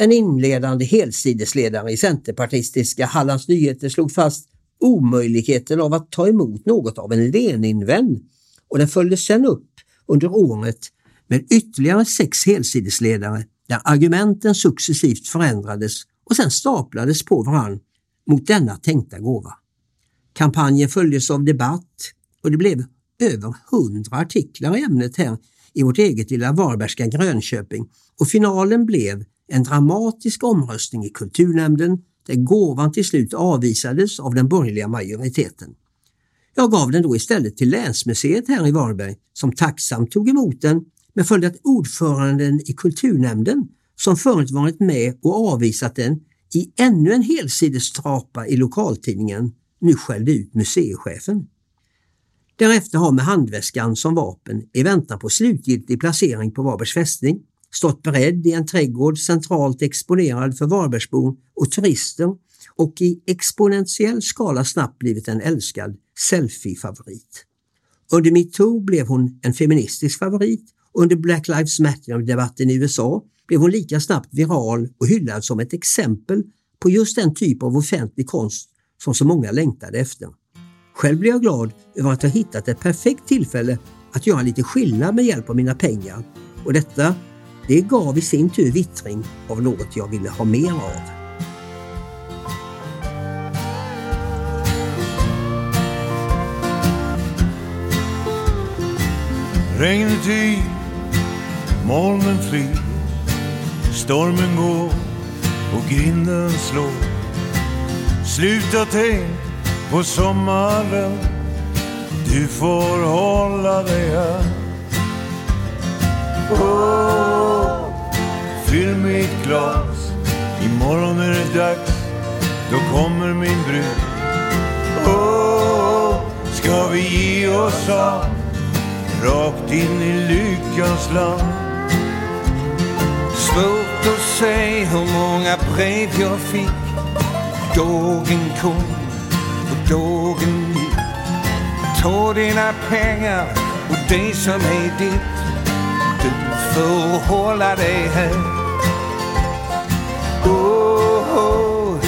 En inledande helsidesledare i centerpartistiska Hallands Nyheter slog fast omöjligheten av att ta emot något av en Leninvän och den följdes sedan upp under året med ytterligare sex helsidesledare där argumenten successivt förändrades och sen staplades på varann mot denna tänkta gåva. Kampanjen följdes av debatt och det blev över hundra artiklar i ämnet här i vårt eget lilla Varbergska Grönköping och finalen blev en dramatisk omröstning i kulturnämnden där gåvan till slut avvisades av den borgerliga majoriteten. Jag gav den då istället till Länsmuseet här i Varberg som tacksamt tog emot den men följde att ordföranden i kulturnämnden som förut varit med och avvisat den i ännu en helsidestrapa i lokaltidningen nu skällde ut museichefen. Därefter har med handväskan som vapen i väntan på slutgiltig placering på Varbergs fästning stått beredd i en trädgård centralt exponerad för Varbergsbor och turister och i exponentiell skala snabbt blivit en älskad selfie-favorit. Under metoo blev hon en feministisk favorit och under Black Lives Matter-debatten i USA blev hon lika snabbt viral och hyllad som ett exempel på just den typ av offentlig konst som så många längtade efter. Själv blev jag glad över att ha hittat ett perfekt tillfälle att göra lite skillnad med hjälp av mina pengar och detta det gav i sin tur vittring av något jag ville ha mer av. Regnet yr, molnen flyr, stormen går och grinden slår. Sluta tänk på sommaren, du får hålla dig här. Oh, fyll mitt glas, imorgon är det dags, då kommer min brud. Oh, ska vi ge oss av, rakt in i lyckans land. Svårt att säga hur många brev jag fick. Dagen kom och dagen gick. Ta dina pengar och det som är ditt. Du hålla dig här. Oh, oh,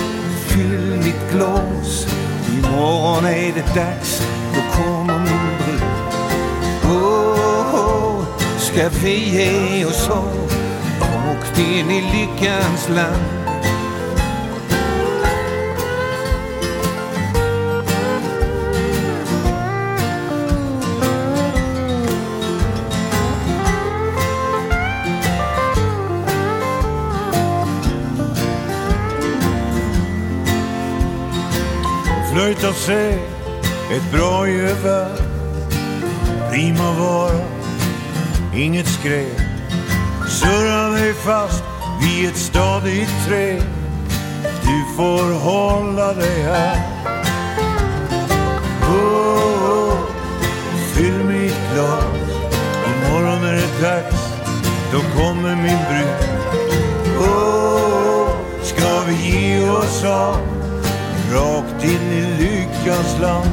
fyll mitt glas. Imorgon är det dags, då kommer min brud. Oh, oh, ska vi ge oss av rakt in i lyckans land. Flöjta sig ett bra gevär. Prima vara, inget skräp Surra dig fast vid ett stadigt träd Du får hålla dig här. Oh, oh, Fyll mitt glas. Imorgon är det dags. Då kommer min brud. Oh, Ska vi ge oss av? Rakt in i lyckans land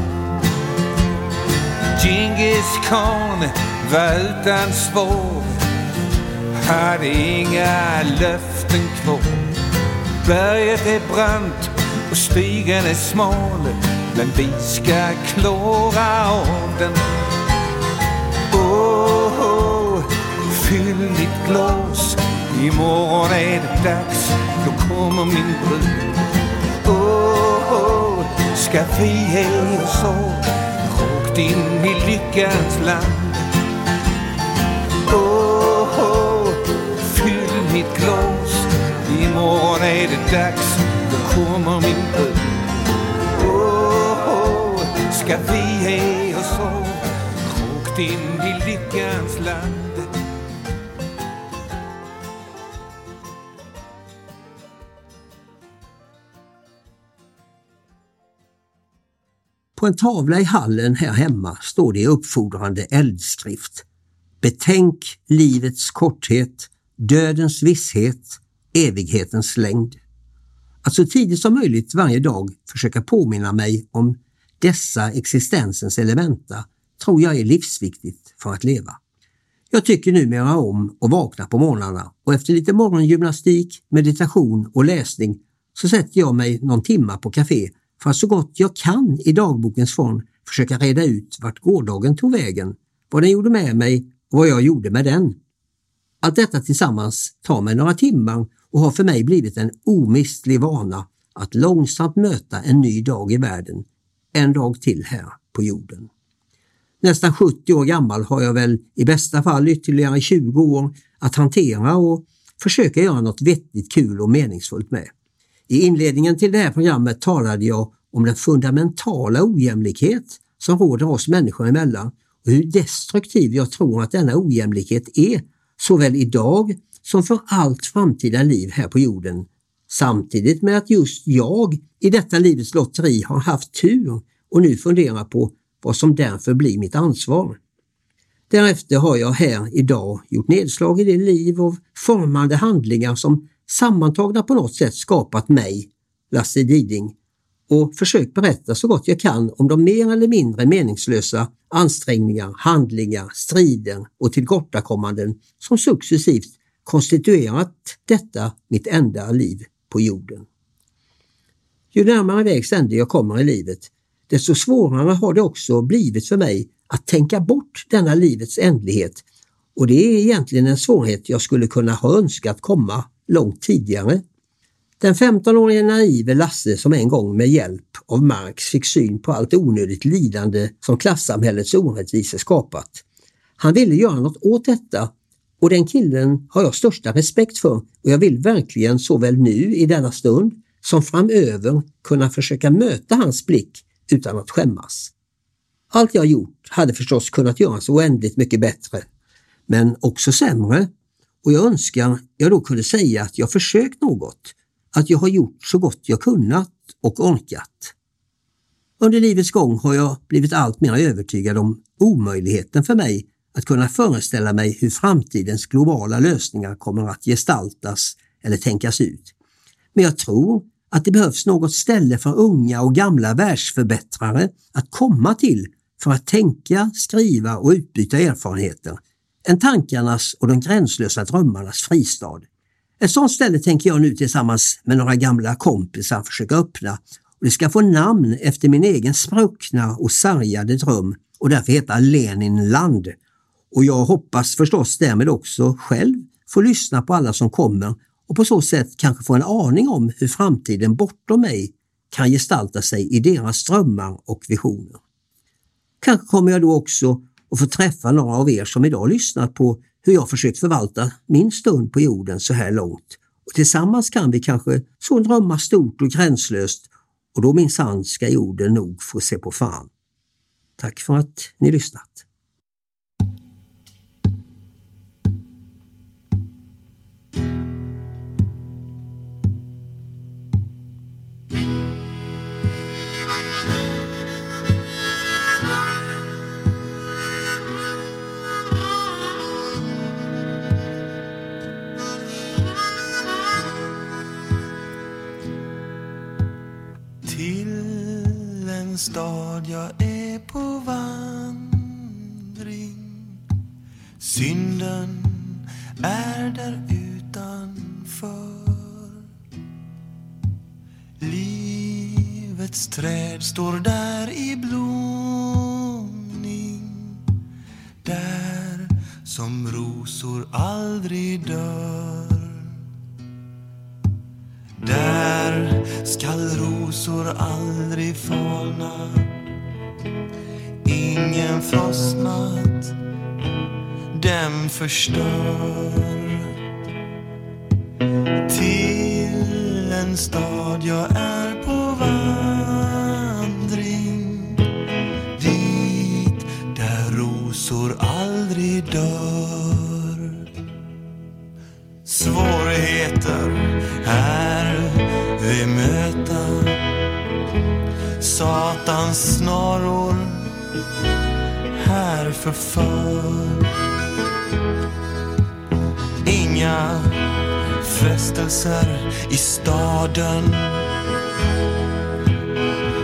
Djingis khan var utan spår hade inga löften kvar. Berget är brant och stigen är smal men vi ska klara av den. Oh, oh, fyll ditt glas, imorgon är det dags, då kommer min brud. Ska vi ge oss av, rakt in i lyckans land. Oh, oh, fyll mitt glas, imorgon är det dags, då kommer min bön. Oh, oh, ska vi ge oss av, rakt in i lyckans land. På en tavla i hallen här hemma står det i uppfordrande eldskrift Betänk livets korthet, dödens visshet, evighetens längd. Att så tidigt som möjligt varje dag försöka påminna mig om dessa existensens elementa tror jag är livsviktigt för att leva. Jag tycker numera om att vakna på morgnarna och efter lite morgongymnastik, meditation och läsning så sätter jag mig någon timma på café för att så gott jag kan i dagbokens form försöka reda ut vart gårdagen tog vägen, vad den gjorde med mig och vad jag gjorde med den. Allt detta tillsammans tar mig några timmar och har för mig blivit en omistlig vana att långsamt möta en ny dag i världen, en dag till här på jorden. Nästan 70 år gammal har jag väl i bästa fall ytterligare 20 år att hantera och försöka göra något vettigt, kul och meningsfullt med. I inledningen till det här programmet talade jag om den fundamentala ojämlikhet som råder oss människor emellan och hur destruktiv jag tror att denna ojämlikhet är såväl idag som för allt framtida liv här på jorden. Samtidigt med att just jag i detta livets lotteri har haft tur och nu funderar på vad som därför blir mitt ansvar. Därefter har jag här idag gjort nedslag i det liv av formande handlingar som sammantagna på något sätt skapat mig, Lasse Diding, och försökt berätta så gott jag kan om de mer eller mindre meningslösa ansträngningar, handlingar, strider och tillkortakommanden som successivt konstituerat detta mitt enda liv på jorden. Ju närmare vägs ände jag kommer i livet, desto svårare har det också blivit för mig att tänka bort denna livets ändlighet och det är egentligen en svårighet jag skulle kunna ha önskat komma långt tidigare. Den 15-årige naive Lasse som en gång med hjälp av Marx fick syn på allt onödigt lidande som klassamhällets orättvisor skapat. Han ville göra något åt detta och den killen har jag största respekt för och jag vill verkligen såväl nu i denna stund som framöver kunna försöka möta hans blick utan att skämmas. Allt jag gjort hade förstås kunnat göras oändligt mycket bättre, men också sämre och jag önskar jag då kunde säga att jag försökt något, att jag har gjort så gott jag kunnat och orkat. Under livets gång har jag blivit allt mer övertygad om omöjligheten för mig att kunna föreställa mig hur framtidens globala lösningar kommer att gestaltas eller tänkas ut. Men jag tror att det behövs något ställe för unga och gamla världsförbättrare att komma till för att tänka, skriva och utbyta erfarenheter. En tankarnas och de gränslösa drömmarnas fristad. Ett sådant ställe tänker jag nu tillsammans med några gamla kompisar försöka öppna och det ska få namn efter min egen spruckna och sargade dröm och därför heta Leninland. Och jag hoppas förstås därmed också själv få lyssna på alla som kommer och på så sätt kanske få en aning om hur framtiden bortom mig kan gestalta sig i deras drömmar och visioner. Kanske kommer jag då också och få träffa några av er som idag lyssnat på hur jag försökt förvalta min stund på jorden så här långt. Och tillsammans kan vi kanske så drömma stort och gränslöst och då minsann ska jorden nog få se på fan. Tack för att ni lyssnat. Stad jag är på vandring. Synden är där utanför. Livets träd står där i blomning Där som rosor aldrig dör. Skall rosor aldrig falna? Ingen frostnatt dem förstör. Till en stad jag är på vandring. Dit där rosor aldrig dör. Svårigheter är vi möta Satans snaror här förför Inga frestelser i staden.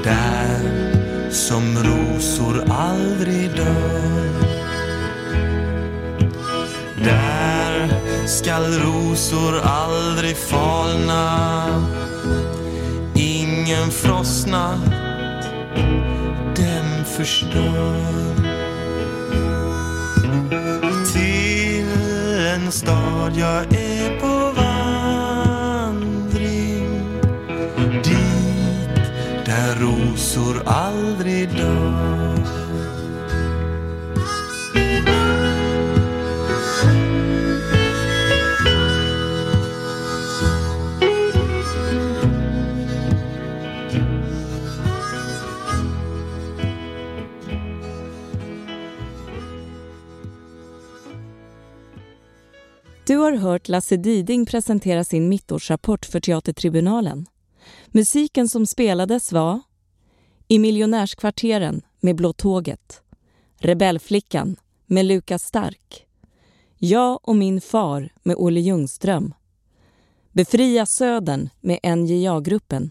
Där som rosor aldrig dör. Där skall rosor aldrig falna. Ingen frostnad den förstör. Till en stad jag är på vandring. Dit där rosor aldrig dör. Du har hört Lasse Diding presentera sin mittårsrapport för Teatertribunalen. Musiken som spelades var I miljonärskvarteren med Blå tåget Rebellflickan med Lukas Stark Jag och min far med Olle Ljungström Befria Södern med NJA-gruppen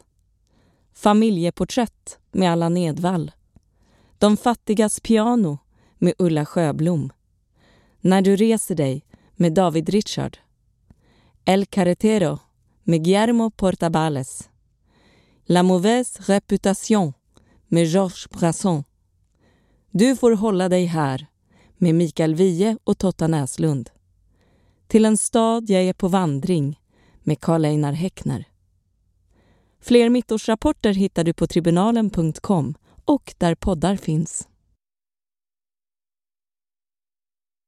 Familjeporträtt med Allan Edwall De fattigas piano med Ulla Sjöblom När du reser dig med David Richard. El Carretero med Guillermo Portabales. La mauvaise réputation med Georges Brasson. Du får hålla dig här med Mikael Wiehe och Totta Näslund. Till en stad jag är på vandring med Karl Einar Häckner. Fler mittårsrapporter hittar du på tribunalen.com och där poddar finns.